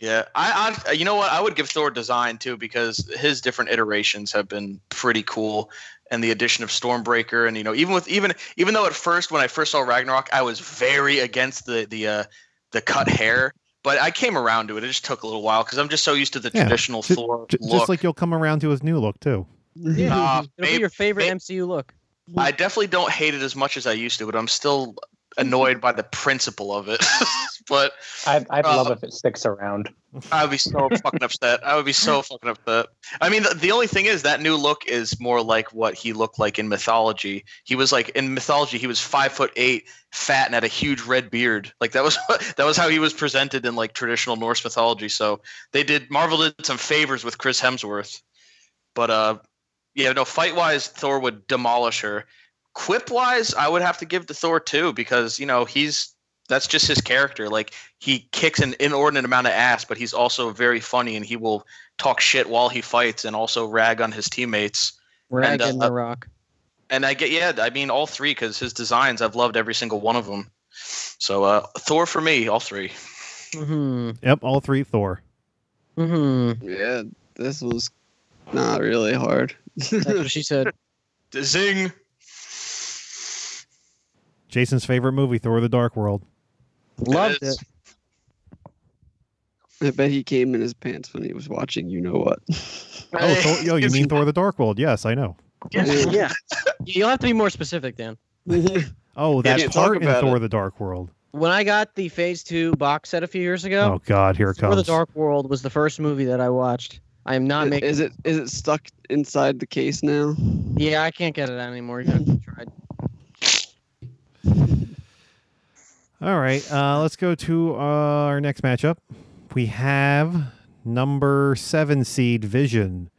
Yeah, I, I you know what? I would give Thor design too because his different iterations have been pretty cool, and the addition of Stormbreaker, and you know, even with even even though at first when I first saw Ragnarok, I was very against the the uh, the cut hair, but I came around to it. It just took a little while because I'm just so used to the Yeah, traditional ju- Thor J- look. just like you'll come around to his new look too. Yeah. Uh, It'll maybe- be your favorite may- MCU look. I definitely don't hate it as much as I used to, but I'm still annoyed by the principle of it. but I'd, I'd Uh, love if it sticks around. I would be so fucking upset. I would be so fucking upset. I mean, the, the only thing is that new look is more like what he looked like in mythology. He was like in mythology, he was five foot eight, fat, and had a huge red beard. Like that was that was how he was presented in like traditional Norse mythology. So they did Marvel did some favors with Chris Hemsworth, but uh, yeah, no, fight wise, Thor would demolish her. Quip wise, I would have to give to Thor too because you know he's that's just his character. Like he kicks an inordinate amount of ass, but he's also very funny and he will talk shit while he fights and also rag on his teammates. Rag And, in uh, the rock. And I get yeah, I mean all three because his designs I've loved every single one of them. So uh, Thor for me, all three. hmm Yep, all three Thor. hmm Yeah, this was not really hard. That's what she said. Zing. Jason's favorite movie, Thor: The Dark World. Loved it. I bet he came in his pants when he was watching. You know what? Oh, Thor, yo, you mean Thor: The Dark World? Yes, I know. Yeah. You'll have to be more specific, Dan. Oh, that can't part in Thor: it. The Dark World. When I got the Phase Two box set a few years ago, Oh God, here it Thor: The. Dark World was the first movie that I watched. I am not making. is it is it stuck inside the case now? Yeah, I can't get it out anymore. You have to try. All right, uh, let's go to our next matchup. We have number seven seed Vision.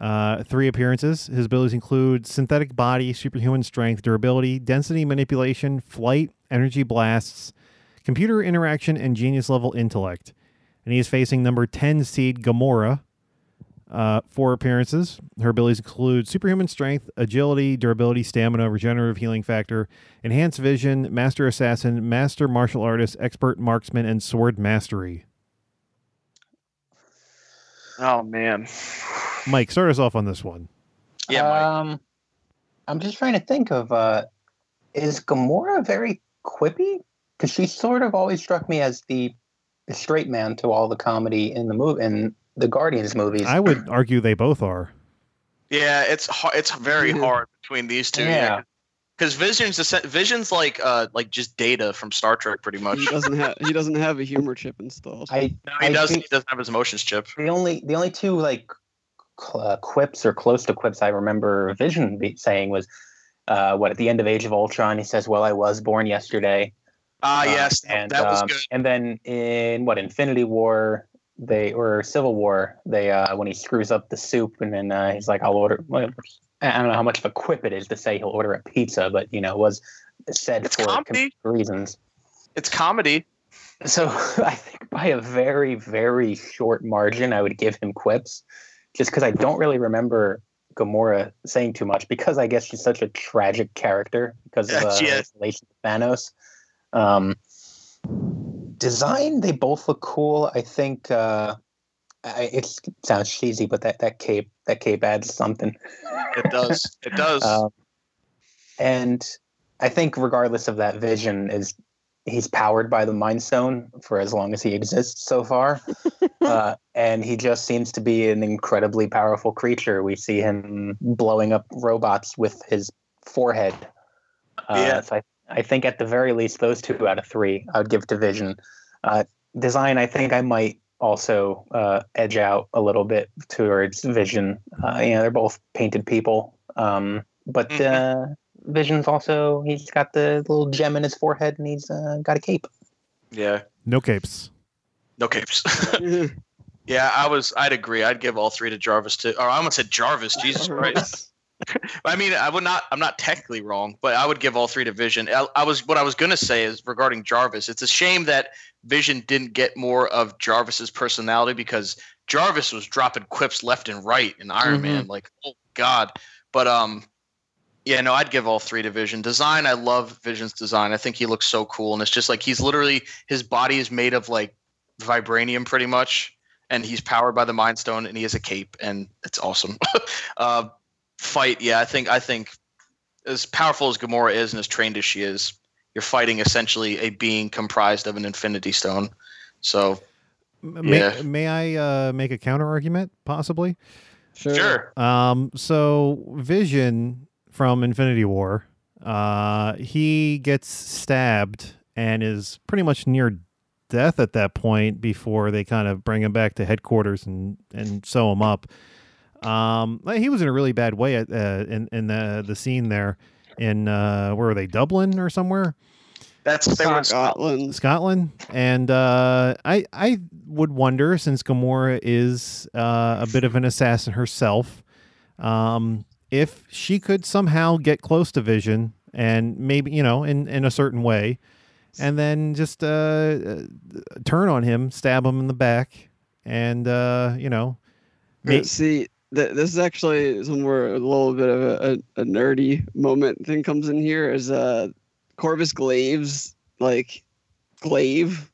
Uh, three appearances. His abilities include synthetic body, superhuman strength, durability, density manipulation, flight, energy blasts, computer interaction, and genius level intellect. And he is facing number 10 seed Gamora. Uh, four appearances. Her abilities include superhuman strength, agility, durability, stamina, regenerative healing factor, enhanced vision, master assassin, master martial artist, expert marksman, and sword mastery. Oh man. Mike, start us off on this one. Yeah, Mike. Um, I'm just trying to think of uh, is Gamora very quippy? Because she sort of always struck me as the, the straight man to all the comedy in the movie in the Guardians movies. I would argue they both are. Yeah, it's har- it's very hard between these two. Yeah. Because Vision's a, Vision's like uh like just data from Star Trek pretty much. He doesn't have he doesn't have a humor chip installed. I No, he I doesn't. He doesn't have his emotions chip. the only the only two like uh, quips or close to quips I remember Vision be saying was uh, what at the end of Age of Ultron he says, "Well, I was born yesterday." Ah, Uh, yes, and that was um, good. And then in what Infinity War, they or Civil War, they uh, when he screws up the soup, and then uh, he's like, "I'll order." Well, I don't know how much of a quip it is to say he'll order a pizza, but you know, it was said It's for comedy. reasons. It's comedy. So I think by a very, very short margin, I would give him quips, just because I don't really remember Gamora saying too much, because I guess she's such a tragic character because of uh, she her relation to Thanos. Um, design, they both look cool. I think uh, I, it sounds cheesy, but that, that cape that cape adds something. It does. It does. Um, and I think regardless of that vision is he's powered by the mind stone for as long as he exists so far. uh, and he just seems to be an incredibly powerful creature. We see him blowing up robots with his forehead. Uh, Yeah. So I, I think at the very least, those two out of three I would give to Vision. Uh, design, I think I might also uh, edge out a little bit towards Vision. Uh, you know, they're both painted people. Um, but Mhm. uh, Vision's also, he's got the little gem in his forehead and he's uh, got a cape. yeah. No capes. No capes. yeah, I was. I'd agree. I'd give all three to Jarvis too. Or I almost said Jarvis. Jesus Christ. I mean, I would not. I'm not technically wrong, but I would give all three to Vision. I, I was. What I was gonna say is regarding Jarvis. It's a shame that Vision didn't get more of Jarvis's personality because Jarvis was dropping quips left and right in Iron Mhm. Man. Like, oh God. But um, yeah, no, I'd give all three to Vision. Design, I love Vision's design. I think he looks so cool, and it's just like he's literally his body is made of like vibranium, pretty much, and he's powered by the Mind Stone, and he has a cape, and it's awesome. uh, fight, yeah, I think I think as powerful as Gamora is and as trained as she is, you're fighting essentially a being comprised of an Infinity Stone. So May, Yeah. may I uh, make a counter argument, possibly? sure, Um, so Vision from Infinity War, uh, he gets stabbed and is pretty much near death at that point before they kind of bring him back to headquarters and and sew him up. Um, he was in a really bad way at, uh, in in the the scene there in uh, where were they Dublin or somewhere that's they were Scotland. Scotland, and uh, I I would wonder since Gamora is uh, a bit of an assassin herself, um, if she could somehow get close to Vision and maybe you know in in a certain way, and then just uh, uh, turn on him, stab him in the back, and uh, you know, Uh, See, th- this is actually somewhere a little bit of a, a, a nerdy moment thing comes in here. Is uh, Corvus Glaive's like glaive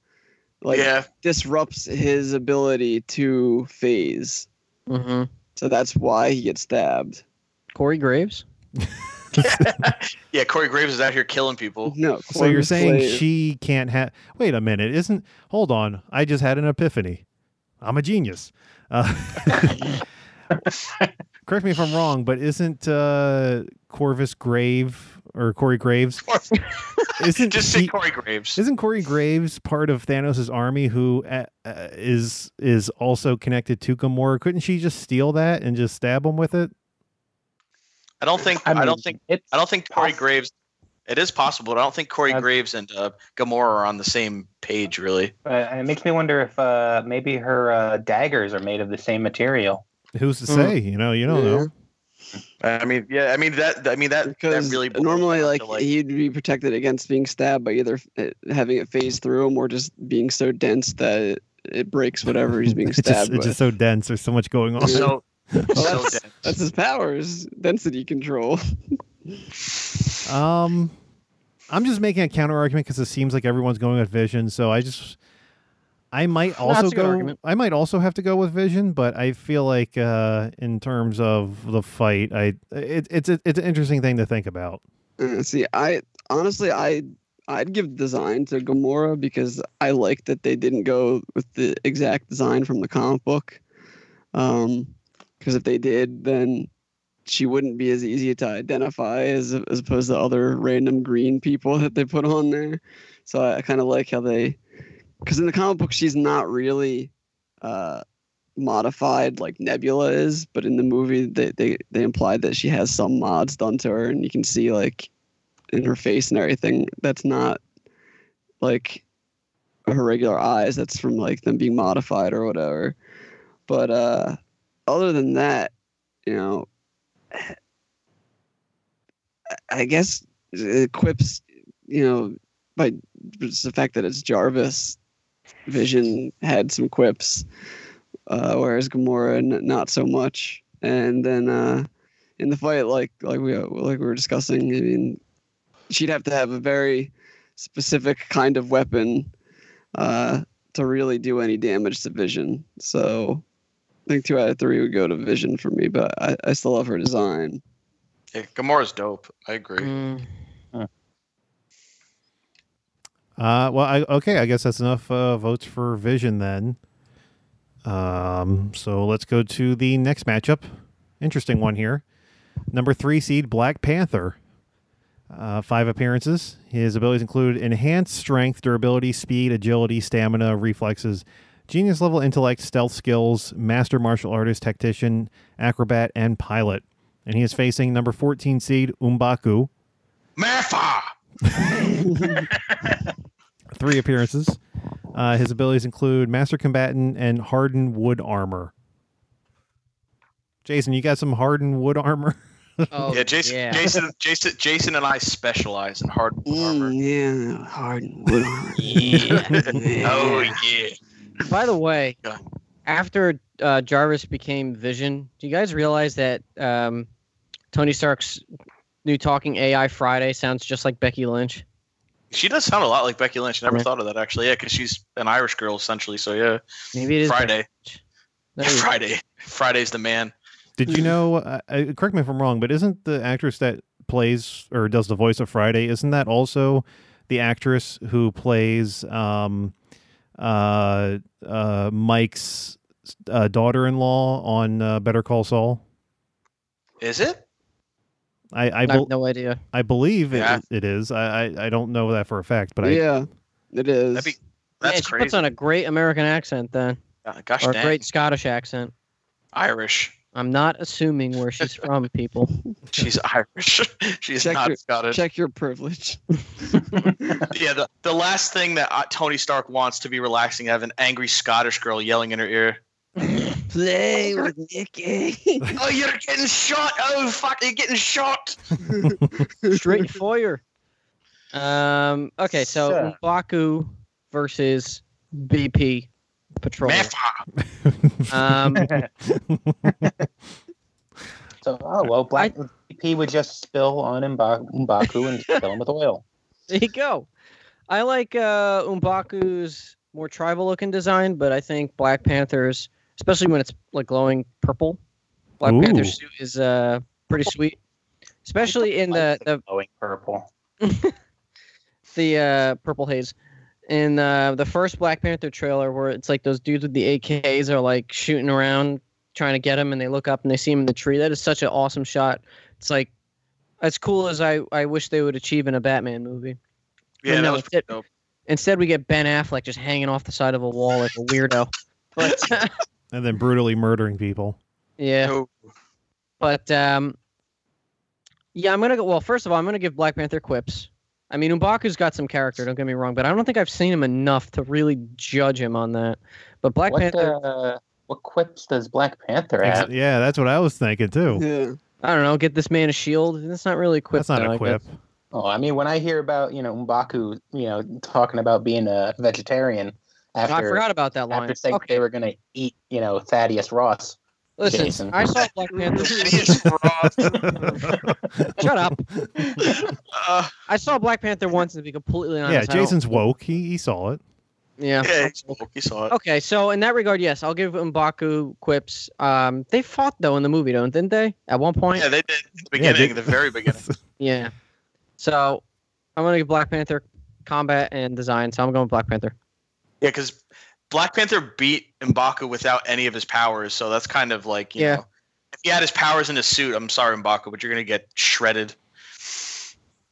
like yeah, disrupts his ability to phase. hmm So that's why he gets stabbed. Corey Graves. yeah. Corey Graves is out here killing people. No. So you're saying Glaive. she can't have? Wait a minute, isn't? Hold on, I just had an epiphany. I'm a genius. Uh, correct me if I'm wrong, but isn't uh, Corvus Grave or Corey Graves? Isn't Just say he- Corey Graves. Isn't Corey Graves part of Thanos' army who uh, uh, is is also connected to Gamora? Couldn't she just steal that and just stab him with it? I don't think. I, I, don't think. it's I don't think Corey poss- Graves. It is possible, but I don't think Corey Uh, Graves and uh, Gamora are on the same page, really. Uh, it makes me wonder if uh, maybe her uh, daggers are made of the same material. Who's to Mm. say? You know, you don't know. I mean, yeah. I mean that. I mean that. because that really normally down like, he'd be protected against being stabbed by either uh, having it phase through him or just being so dense that it, it breaks whatever he's being It's just, stabbed it's just so dense. There's so much going on. so. Well, so that's, dense. that's his powers, density control. Um, I'm just making a counter argument because it seems like everyone's going with Vision. So I just, I might also that's go. argument. I might also have to go with Vision, but I feel like uh, in terms of the fight, I it, it's a, it's an interesting thing to think about. Uh, see, I honestly, I I'd give design to Gamora because I like that they didn't go with the exact design from the comic book. Um, because if they did, then she wouldn't be as easy to identify as as opposed to other random green people that they put on there. So I, I kind of like how they, because in the comic book she's not really uh modified like Nebula is, but in the movie they they they implied that she has some mods done to her, and you can see like in her face and everything that's not like her regular eyes. That's from like them being modified or whatever. But uh other than that, you know, I guess it quips, you know, by just the fact that it's Jarvis, Vision had some quips, uh, whereas Gamora n- not so much. And then uh, in the fight, like like we like we were discussing, I mean, she'd have to have a very specific kind of weapon uh, to really do any damage to Vision. So I think two out of three would go to Vision for me, but I, I still love her design. Yeah, Gamora's dope. I agree. Mm, Uh, well, I, okay, I guess that's enough uh, votes for Vision then. Um, so let's go to the next matchup. Interesting one here. Number three seed Black Panther. Uh, five appearances. His abilities include enhanced strength, durability, speed, agility, stamina, reflexes, genius level intellect, stealth skills, master martial artist, tactician, acrobat, and pilot. And he is facing number 14 seed M'Baku. Mafa. three appearances. Uh, his abilities include Master Combatant and Hardened Wood Armor. Jason, you got some hardened wood armor? oh, yeah, Jason, yeah. Jason, Jason, Jason, and I specialize in hard wood armor. Mm, yeah, hard wood armor. Yeah. Oh yeah. By the way, after uh, Jarvis became Vision, do you guys realize that um, Tony Stark's new talking AI Friday sounds just like Becky Lynch? She does sound a lot like Becky Lynch. Never Yeah. thought of that actually. Yeah, because she's an Irish girl essentially. So yeah, Maybe it is Friday. Becky Lynch. There you go. Friday. Friday's the man. Did you know? Uh, uh, correct me if I'm wrong, but isn't the actress that plays or does the voice of Friday? Isn't that also the actress who plays um, uh, uh, Mike's uh, daughter-in-law on uh, Better Call Saul? Is it? I I, I have no idea. I believe Yeah. it, it is. I, I I don't know that for a fact, but I yeah, it is. That'd be. Man, That's she puts on a great American accent then, Uh, gosh or a dang. great Scottish accent. Irish. I'm not assuming where she's from, people. She's Irish. She's Check not your- Scottish. Check your privilege. Yeah, the, the last thing that uh, Tony Stark wants to be relaxing, have an angry Scottish girl yelling in her ear. Play with Nikki. oh, you're getting shot! Oh, fuck, you're getting shot! Straight fire. Um. Okay, so So- M'Baku versus BP Patrol. Mafa. Um. so, oh well, Black P would just spill on Mba- M'Baku and fill him with oil. There you go. I like uh, M'Baku's more tribal looking design, but I think Black Panther's, especially when it's like glowing purple, Black Ooh. Panther's suit is uh pretty sweet. Especially in the the glowing purple. the uh, purple haze in uh, the first Black Panther trailer, where it's like those dudes with the AKs are like shooting around trying to get him, and they look up and they see him in the tree. That is such an awesome shot. It's like as cool as I I wish they would achieve in a Batman movie. Yeah, no, that was it's pretty it. dope. Instead, we get Ben Affleck just hanging off the side of a wall like a weirdo. But and then brutally murdering people. yeah, Oh, but um, yeah, I'm gonna go. Well, first of all, I'm gonna give Black Panther quips. I mean, M'Baku's got some character. Don't get me wrong, but I don't think I've seen him enough to really judge him on that. But Black what Panther, uh, what quips does Black Panther have? yeah, that's what I was thinking too. Yeah. I don't know. Get this man a shield. That's not really a quip. That's not though, a I quip. Oh, I mean, when I hear about you know Mbaku, you know, talking about being a vegetarian after I forgot about that line. after saying Okay, they were gonna eat, you know, Thaddeus Ross. listen. Jason. I saw Black Panther. Shut up. Uh, I saw Black Panther once, and to be completely honest, yeah, Jason's woke. He he saw it. Yeah. yeah, he saw it. Okay, so in that regard, yes, I'll give Mbaku quips. Um, they fought though in the movie, don't didn't they? At one point. Yeah, they did at the Yeah, beginning, they- the very beginning. Yeah. So I'm gonna give Black Panther combat and design. So I'm going with Black Panther. Yeah, because Black Panther beat M'Baku without any of his powers, so that's kind of like you Yeah. know, if he had his powers in his suit, I'm sorry, M'Baku, but you're gonna get shredded.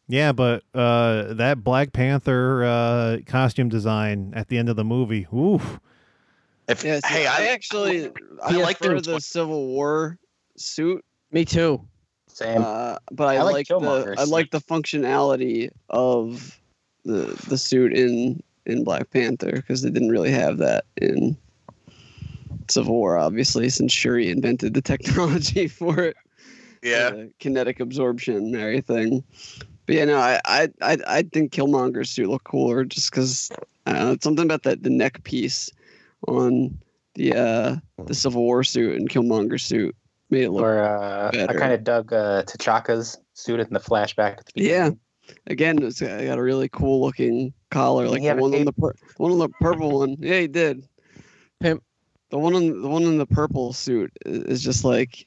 Yeah, but uh, that Black Panther uh, costume design at the end of the movie, oof. If Yeah, see, hey, I, I, actually I Yeah, like the point. Civil War suit, Me too. Same. uh, but I, I like like, the I like the functionality of the the suit in in Black Panther because they didn't really have that in Civil War, obviously, since Shuri invented the technology for it. yeah, uh, kinetic absorption and everything. But yeah, no, I I I, I think Killmonger's suit looked cooler just because I don't know it's something about that the neck piece on the uh the Civil War suit and Killmonger's suit made it look or uh, I kind of dug uh, T'Chaka's suit in the flashback at the Yeah. Beginning. again. It's got, got a really cool looking collar, like the one on the pur- one on the purple one. Yeah, he did. Pimp. The one on the one in the purple suit is just like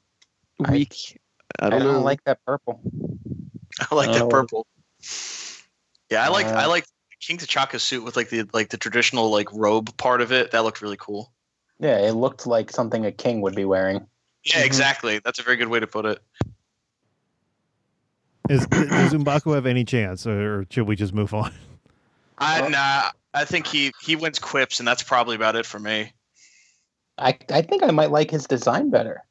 weak. I, I don't don't, know. like that purple. I like that Oh. purple. Yeah, I like I Uh, like King T'Chaka's suit with like the like the traditional like robe part of it. That looked really cool. Yeah, it looked like something a king would be wearing. Yeah, Mhm. exactly. That's a very good way to put it. Is does M'Baku have any chance, or should we just move on? I nah, I think he he wins quips, and that's probably about it for me. I I think I might like his design better.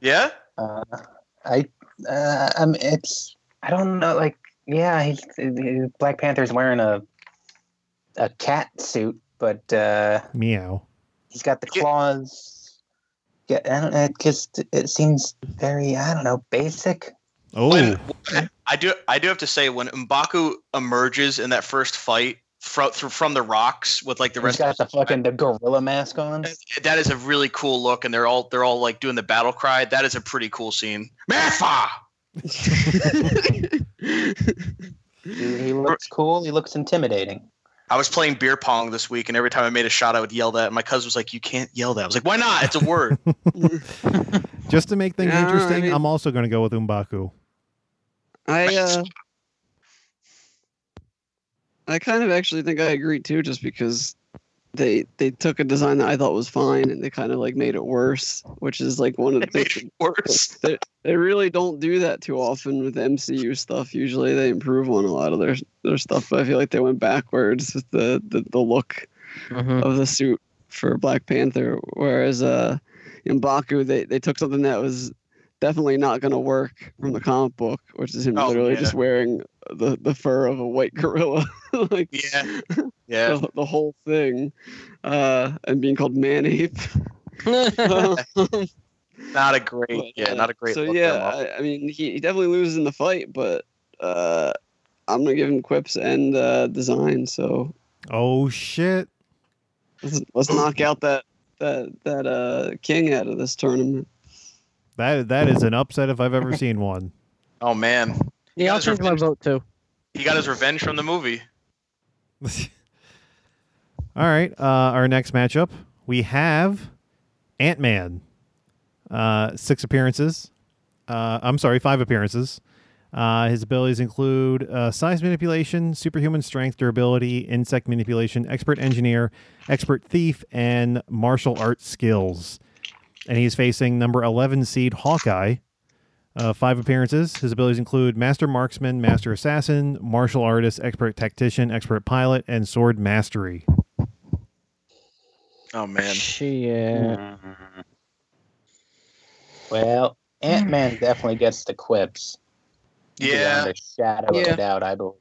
Yeah, Uh, I uh, um, it's I don't know. Like, yeah, he's, he- Black Panther's wearing a a cat suit, but uh, Meow. he's got the claws. Yeah, I don't. It just it seems very I don't know basic. Oh, When- I do I do have to say when Mbaku emerges in that first fight from from the rocks with like the He's rest got of the fucking the gorilla mask on. that is a really cool look, and they're all they're all like doing the battle cry. That is a pretty cool scene. Mafa! He, he looks cool. He looks intimidating. I was playing beer pong this week, and every time I made a shot, I would yell that. And my cousin was like, "You can't yell that." I was like, "Why not? It's a word." just to make things Yeah, I interesting, mean- I'm also going to go with M'Baku. I uh, I kind of actually think I agree too, just because they they took a design that I thought was fine and they kind of like made it worse, which is like one of the It made things it worse. they, they really don't do that too often with MCU stuff. Usually they improve on a lot of their their stuff, but I feel like they went backwards with the the, the look Mhm. of the suit for Black Panther. Whereas uh, in Baku, they, they took something that was definitely not going to work from the comic book, which is him Oh, literally yeah. just wearing the, the fur of a white gorilla, like Yeah, yeah. the, the whole thing, uh, and being called Man Ape. Not a great, yeah, not a great. So look yeah. I, I mean, he, he definitely loses in the fight, but uh, I'm gonna give him quips and uh, design. So Oh shit! let's, let's knock out that that that uh, king out of this tournament. That that is an upset if I've ever seen one. oh man, yeah, I'll guys change my vote too. he got his revenge from the movie. All right. Uh, our next matchup, we have Ant Man. Uh, six appearances. Uh, I'm sorry, five appearances. Uh, his abilities include uh, size manipulation, superhuman strength, durability, insect manipulation, expert engineer, expert thief, and martial arts skills. And he's facing number 11 seed Hawkeye. Uh, five appearances. His abilities include Master Marksman, Master Assassin, Martial Artist, Expert Tactician, Expert Pilot, and Sword Mastery. Oh man. Shit. Well, Ant Man definitely gets the quips. Yeah. Beyond a shadow of Yeah. a doubt, I believe.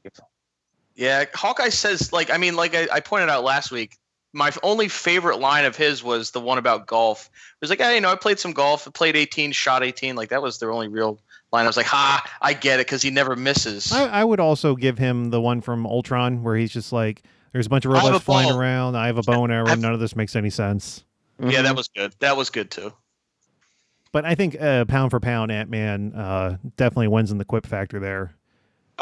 Yeah, Hawkeye says like I mean like I, I pointed out last week. My only favorite line of his was the one about golf. It was like, hey, you know, I played some golf, I played 18, shot 18. Like that was their only real line. I was like, ha, I get it because he never misses. I, I would also give him the one from Ultron where he's just like, there's a bunch of robots flying ball. around. I have a bow and arrow. I've- None of this makes any sense. Yeah, Mhm. that was good. That was good too. But I think uh, pound for pound, Ant Man uh, definitely wins in the quip factor there.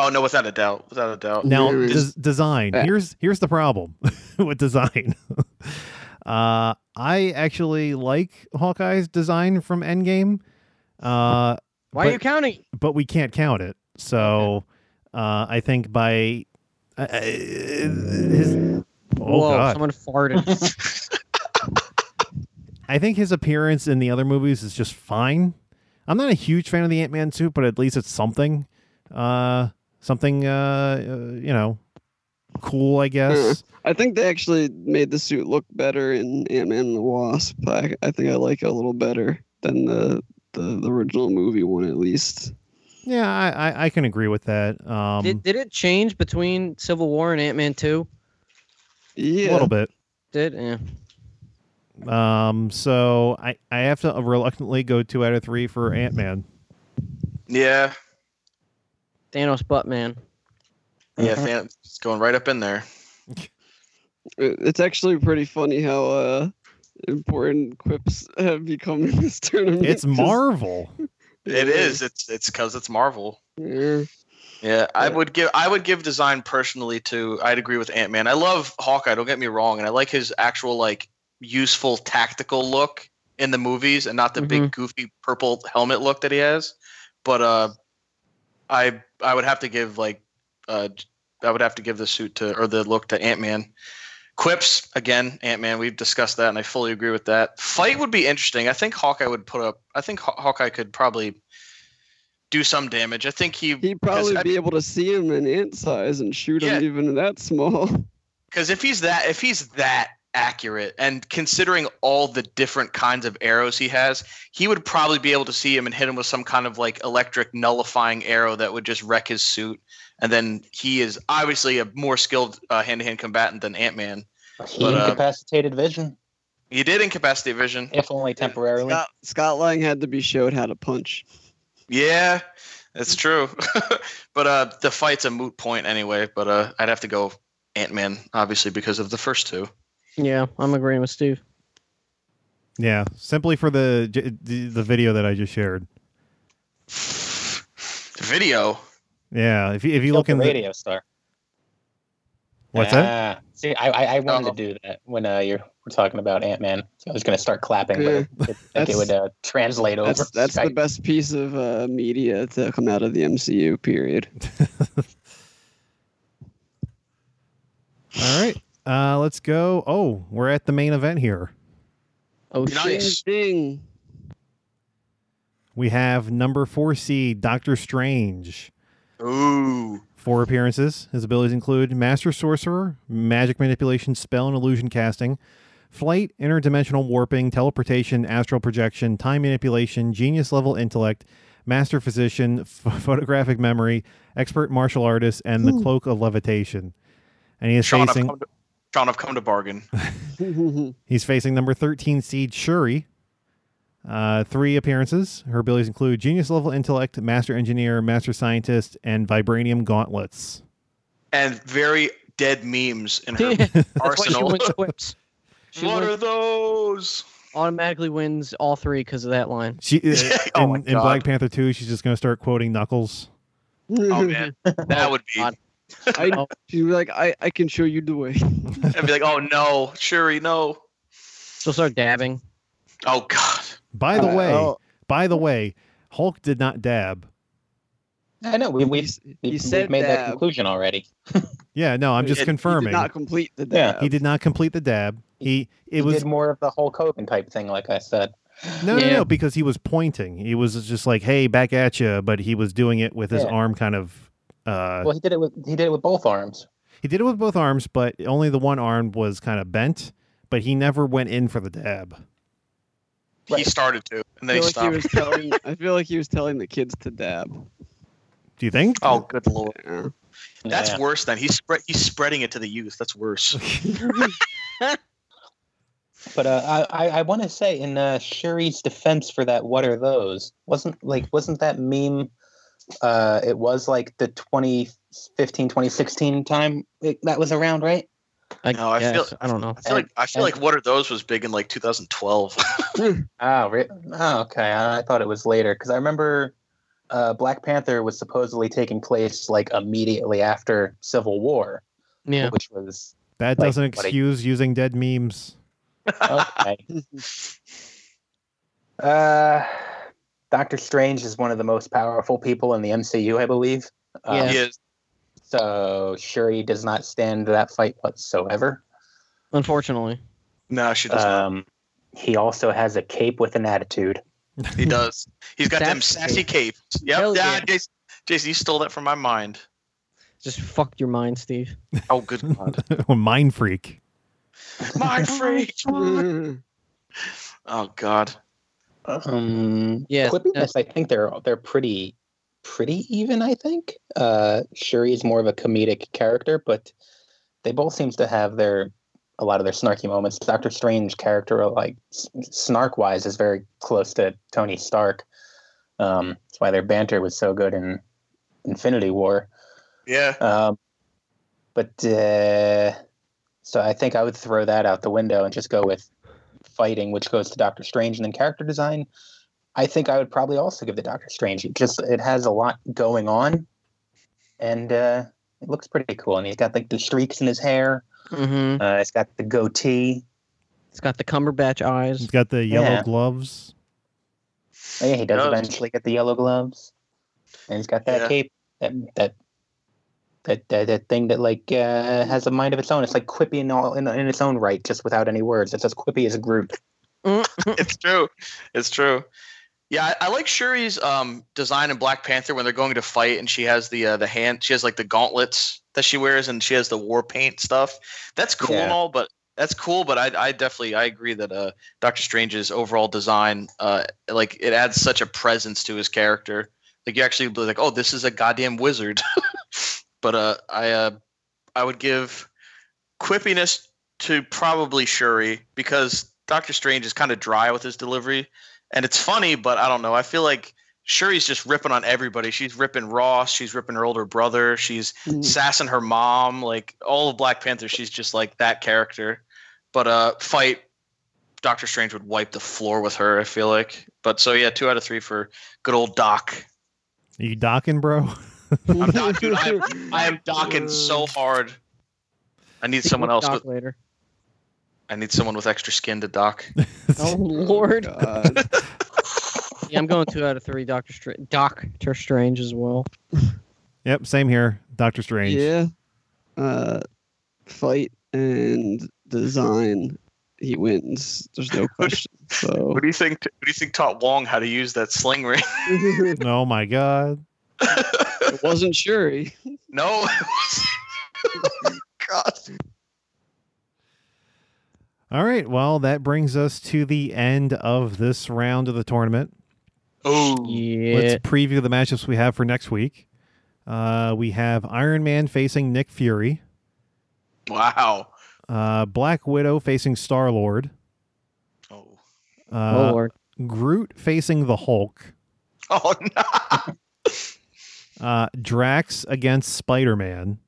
Oh no, without a doubt, without a doubt. Now, There is- des- design. Here's here's the problem with design. uh, I actually like Hawkeye's design from Endgame, uh, Why are you counting? but we can't count it. So uh, I think by uh, uh, his. Oh Whoa, God! someone farted. I think his appearance in the other movies is just fine. I'm not a huge fan of the Ant Man suit, but at least it's something, uh, something, uh, uh, you know, cool, I guess. I think they actually made the suit look better in Ant Man and the Wasp. I, I think I like it a little better than the, the the original movie one, at least. Yeah, I, I, I can agree with that. Um, did, did it change between Civil War and Ant Man 2? Yeah, a little bit. Did? Yeah. Um, so I, I have to reluctantly go two out of three for Ant Man. Yeah, Thanos butt man. yeah, fan, it's going right up in there. It's actually pretty funny how uh, important quips have become in this tournament. It's Marvel. It is. It's it's because it's Marvel. Yeah. Yeah, I Yeah. would give I would give design personally to I'd agree with Ant Man. I love Hawkeye, don't get me wrong, and I like his actual like useful tactical look in the movies and not the big goofy purple helmet look that he has. But uh I I would have to give like uh I would have to give the suit to or the look to Ant Man. Quips again, Ant Man. We've discussed that, and I fully agree with that. Fight would be interesting. I think Hawkeye would put up. I think Haw- Hawkeye could probably do some damage. I think he He'd probably I- be able to see him in ant size and shoot Yeah. him even that small. because if he's that if he's that accurate. And considering all the different kinds of arrows he has he would probably be able to see him and hit him with some kind of like electric nullifying arrow that would just wreck his suit. And then he is obviously a more skilled uh, hand-to-hand combatant than ant-man. He But, uh, incapacitated vision, he did incapacitate vision. If only temporarily. Scott, Scott Lang had to be showed how to punch. yeah that's true. But uh the fight's a moot point anyway but uh i'd have to go ant-man obviously because of the first two Yeah, I'm agreeing with Steve. Yeah, simply for the the the video that I just shared. the video Yeah, if you if you Killed look in the radio star. what's that? Ah, See, I, I, I wanted Oh. to do that when uh, you were talking about Ant Man. So I was going to start clapping, Yeah. but I think it would uh, translate over. That's that's the best piece of uh, media to come out of the MCU. Period. All right, uh, let's go. Oh, we're at the main event here. Oh! Nice. Ding. We have number four seed Doctor Strange. ooh Four appearances. His abilities include Master Sorcerer, Magic Manipulation, Spell and Illusion Casting, Flight, Interdimensional Warping, Teleportation, Astral Projection, Time Manipulation, Genius Level Intellect, Master Physician, ph- Photographic Memory, Expert Martial Artist, and the Cloak of Levitation. And he is Sean, I've facing come to, Sean, I've come to bargain. he's facing number thirteen seed Shuri. Uh, three appearances. Her abilities include Genius Level Intellect, Master Engineer, Master Scientist, and Vibranium Gauntlets. and very dead memes in her That's why she arsenal. wins. She what wins- are those? automatically wins all three because of that line. She uh, Oh in, my in Black Panther 2, she's just going to start quoting Knuckles. Oh man, that would be God. I, Oh. she'd be like, I, I can show you the way. I'd be like, oh no, Shuri, no. She'll start dabbing. Oh god. By the Uh, way, oh. by the way, Hulk did not dab. I know we He we've, we've, we've said made that conclusion already. Yeah, no, I'm just He- he did He confirming. did not complete the Yeah. dab. He did not complete the dab. He it he was did more of the Hulk Hogan type thing, like I said. no, no, no, because he was pointing. He was just like, "Hey, back at you," but he was doing it with his Yeah. arm kind of. Uh, Well, he did it with he did it with both arms. he did it with both arms, but only the one arm was kind of bent. But he never went in for the dab. He started to, and then he feel, like he stopped. was telling, I feel like he was telling the kids to dab. Do you think? Oh, good lord. Yeah. That's Yeah. worse than he's spread. He's spreading it to the youth. That's worse. But uh, I I, I want to say in uh, Shuri's defense for that, what are those? Wasn't like wasn't that meme? Uh, it was like the 2015, 2016 time it, that was around, right? I No, I feel- I don't know. I feel like I feel And- like what are those was big in like 2012. Oh, re- oh okay. I, I thought it was later because I remember uh, Black Panther was supposedly taking place like immediately after Civil War, Yeah. which was That Like, doesn't what I- excuse using dead memes. okay. uh, Doctor Strange is one of the most powerful people in the MCU, I believe. Um, Yeah. He is. So Shuri does not stand that fight whatsoever. Unfortunately. No, she does not. Um, he also has a cape with an attitude. He does. He's got them Sassy sassy capes. Yep. Hell yeah, yeah. Jason, Jason, you stole that from my mind. Just fucked your mind, Steve. Oh, good God. Mind freak. Mind freak. Oh, God. Um, Yes, quippiness. I think they're they're pretty pretty even. I think uh, Shuri is more of a comedic character, but they both seems to have their a lot of their snarky moments. Doctor Strange character, like snark wise, is very close to Tony Stark. Um, that's why their banter was so good in Infinity War. Yeah. Um, but uh, so I think I would throw that out the window and just go with fighting, which goes to Doctor Strange, and then character design. I think I would probably also give the Doctor Strange. It just it has a lot going on, and uh, it looks pretty cool. And he's got like the streaks in his hair. Mm-hmm. Uh, it's got the goatee. It's got the Cumberbatch eyes. He's got the yellow Yeah. gloves. Oh, yeah, he does Does. eventually get the yellow gloves, and he's got that Yeah. cape. That that. That, that, that thing that like uh, has a mind of its own. It's like Quippy in all in, in its own right, just without any words. It's as Quippy as a group. it's true. It's true. Yeah, I, I like Shuri's um, design in Black Panther when they're going to fight, and she has the uh, the hand. She has like the gauntlets that she wears, and she has the war paint stuff. That's cool and all, but that's cool. But I, I definitely I agree that uh, Doctor Strange's overall design, uh, like it adds such a presence to his character. Like you actually be like, oh, this is a goddamn wizard. but uh, I uh, I would give quippiness to probably Shuri because Doctor Strange is kind of dry with his delivery, and it's funny, but I don't know. I feel like Shuri's just ripping on everybody. She's ripping Ross. She's ripping her older brother. She's sassing her mom. Like all of Black Panther, she's just like that character. But uh, fight, Doctor Strange would wipe the floor with her. I feel like. But so yeah, two out of three for good old Doc. Are you docking, bro? I'm not, dude. I am, I am docking so hard. I need someone else. Doc With, later. I need someone with extra skin to dock. Oh Lord. God. Yeah, I'm going two out of three. Doctor Strange. Doctor Strange as well. Yep, same here. Doctor Strange. Yeah. Uh, fight and design, he wins. There's no question. So What do you think? What do you think taught Wong how to use that sling ring? it Oh my god. Wasn't Shuri. no. God. All right. Well, that brings us to the end of this round of the tournament. Oh. Yeah. Let's preview the matchups we have for next week. Uh, we have Iron Man facing Nick Fury, Wow. uh, Black Widow facing Star Lord, Oh. oh uh, Lord. Groot facing the Hulk, Oh no. uh, Drax against Spider Man,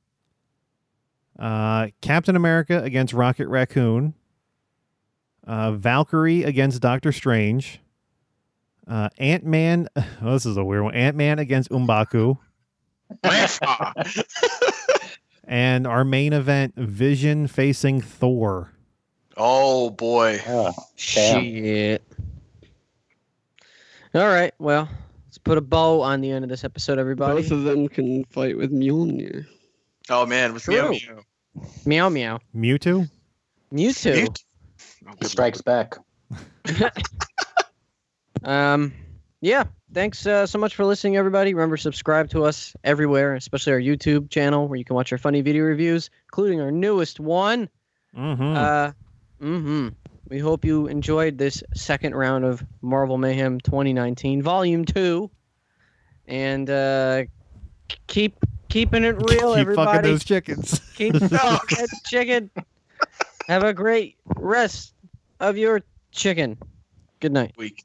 uh, Captain America against Rocket Raccoon, uh, Valkyrie against Doctor Strange, uh, Ant Man. Oh, this is a weird one. Ant Man against M'Baku, And our main event, Vision facing Thor. Oh boy. Oh, Damn. Shit. All right. Well, let's put a bow on the end of this episode, everybody. Both of them can fight with Mjolnir. Oh man, with True. Meow Meow. Meow meow. Mewtwo? Mewtwo. Mute. He strikes back. Um, yeah. Thanks uh, so much for listening, everybody. Remember, subscribe to us everywhere, especially our YouTube channel where you can watch our funny video reviews, including our newest one. Mm-hmm. Uh, mm-hmm. We hope you enjoyed this second round of Marvel Mayhem 2019, Volume Two, and uh, keep keeping it real, Keep fucking everybody. those chickens. Keep fucking that chicken. Have a great rest of your chicken. Good night. week.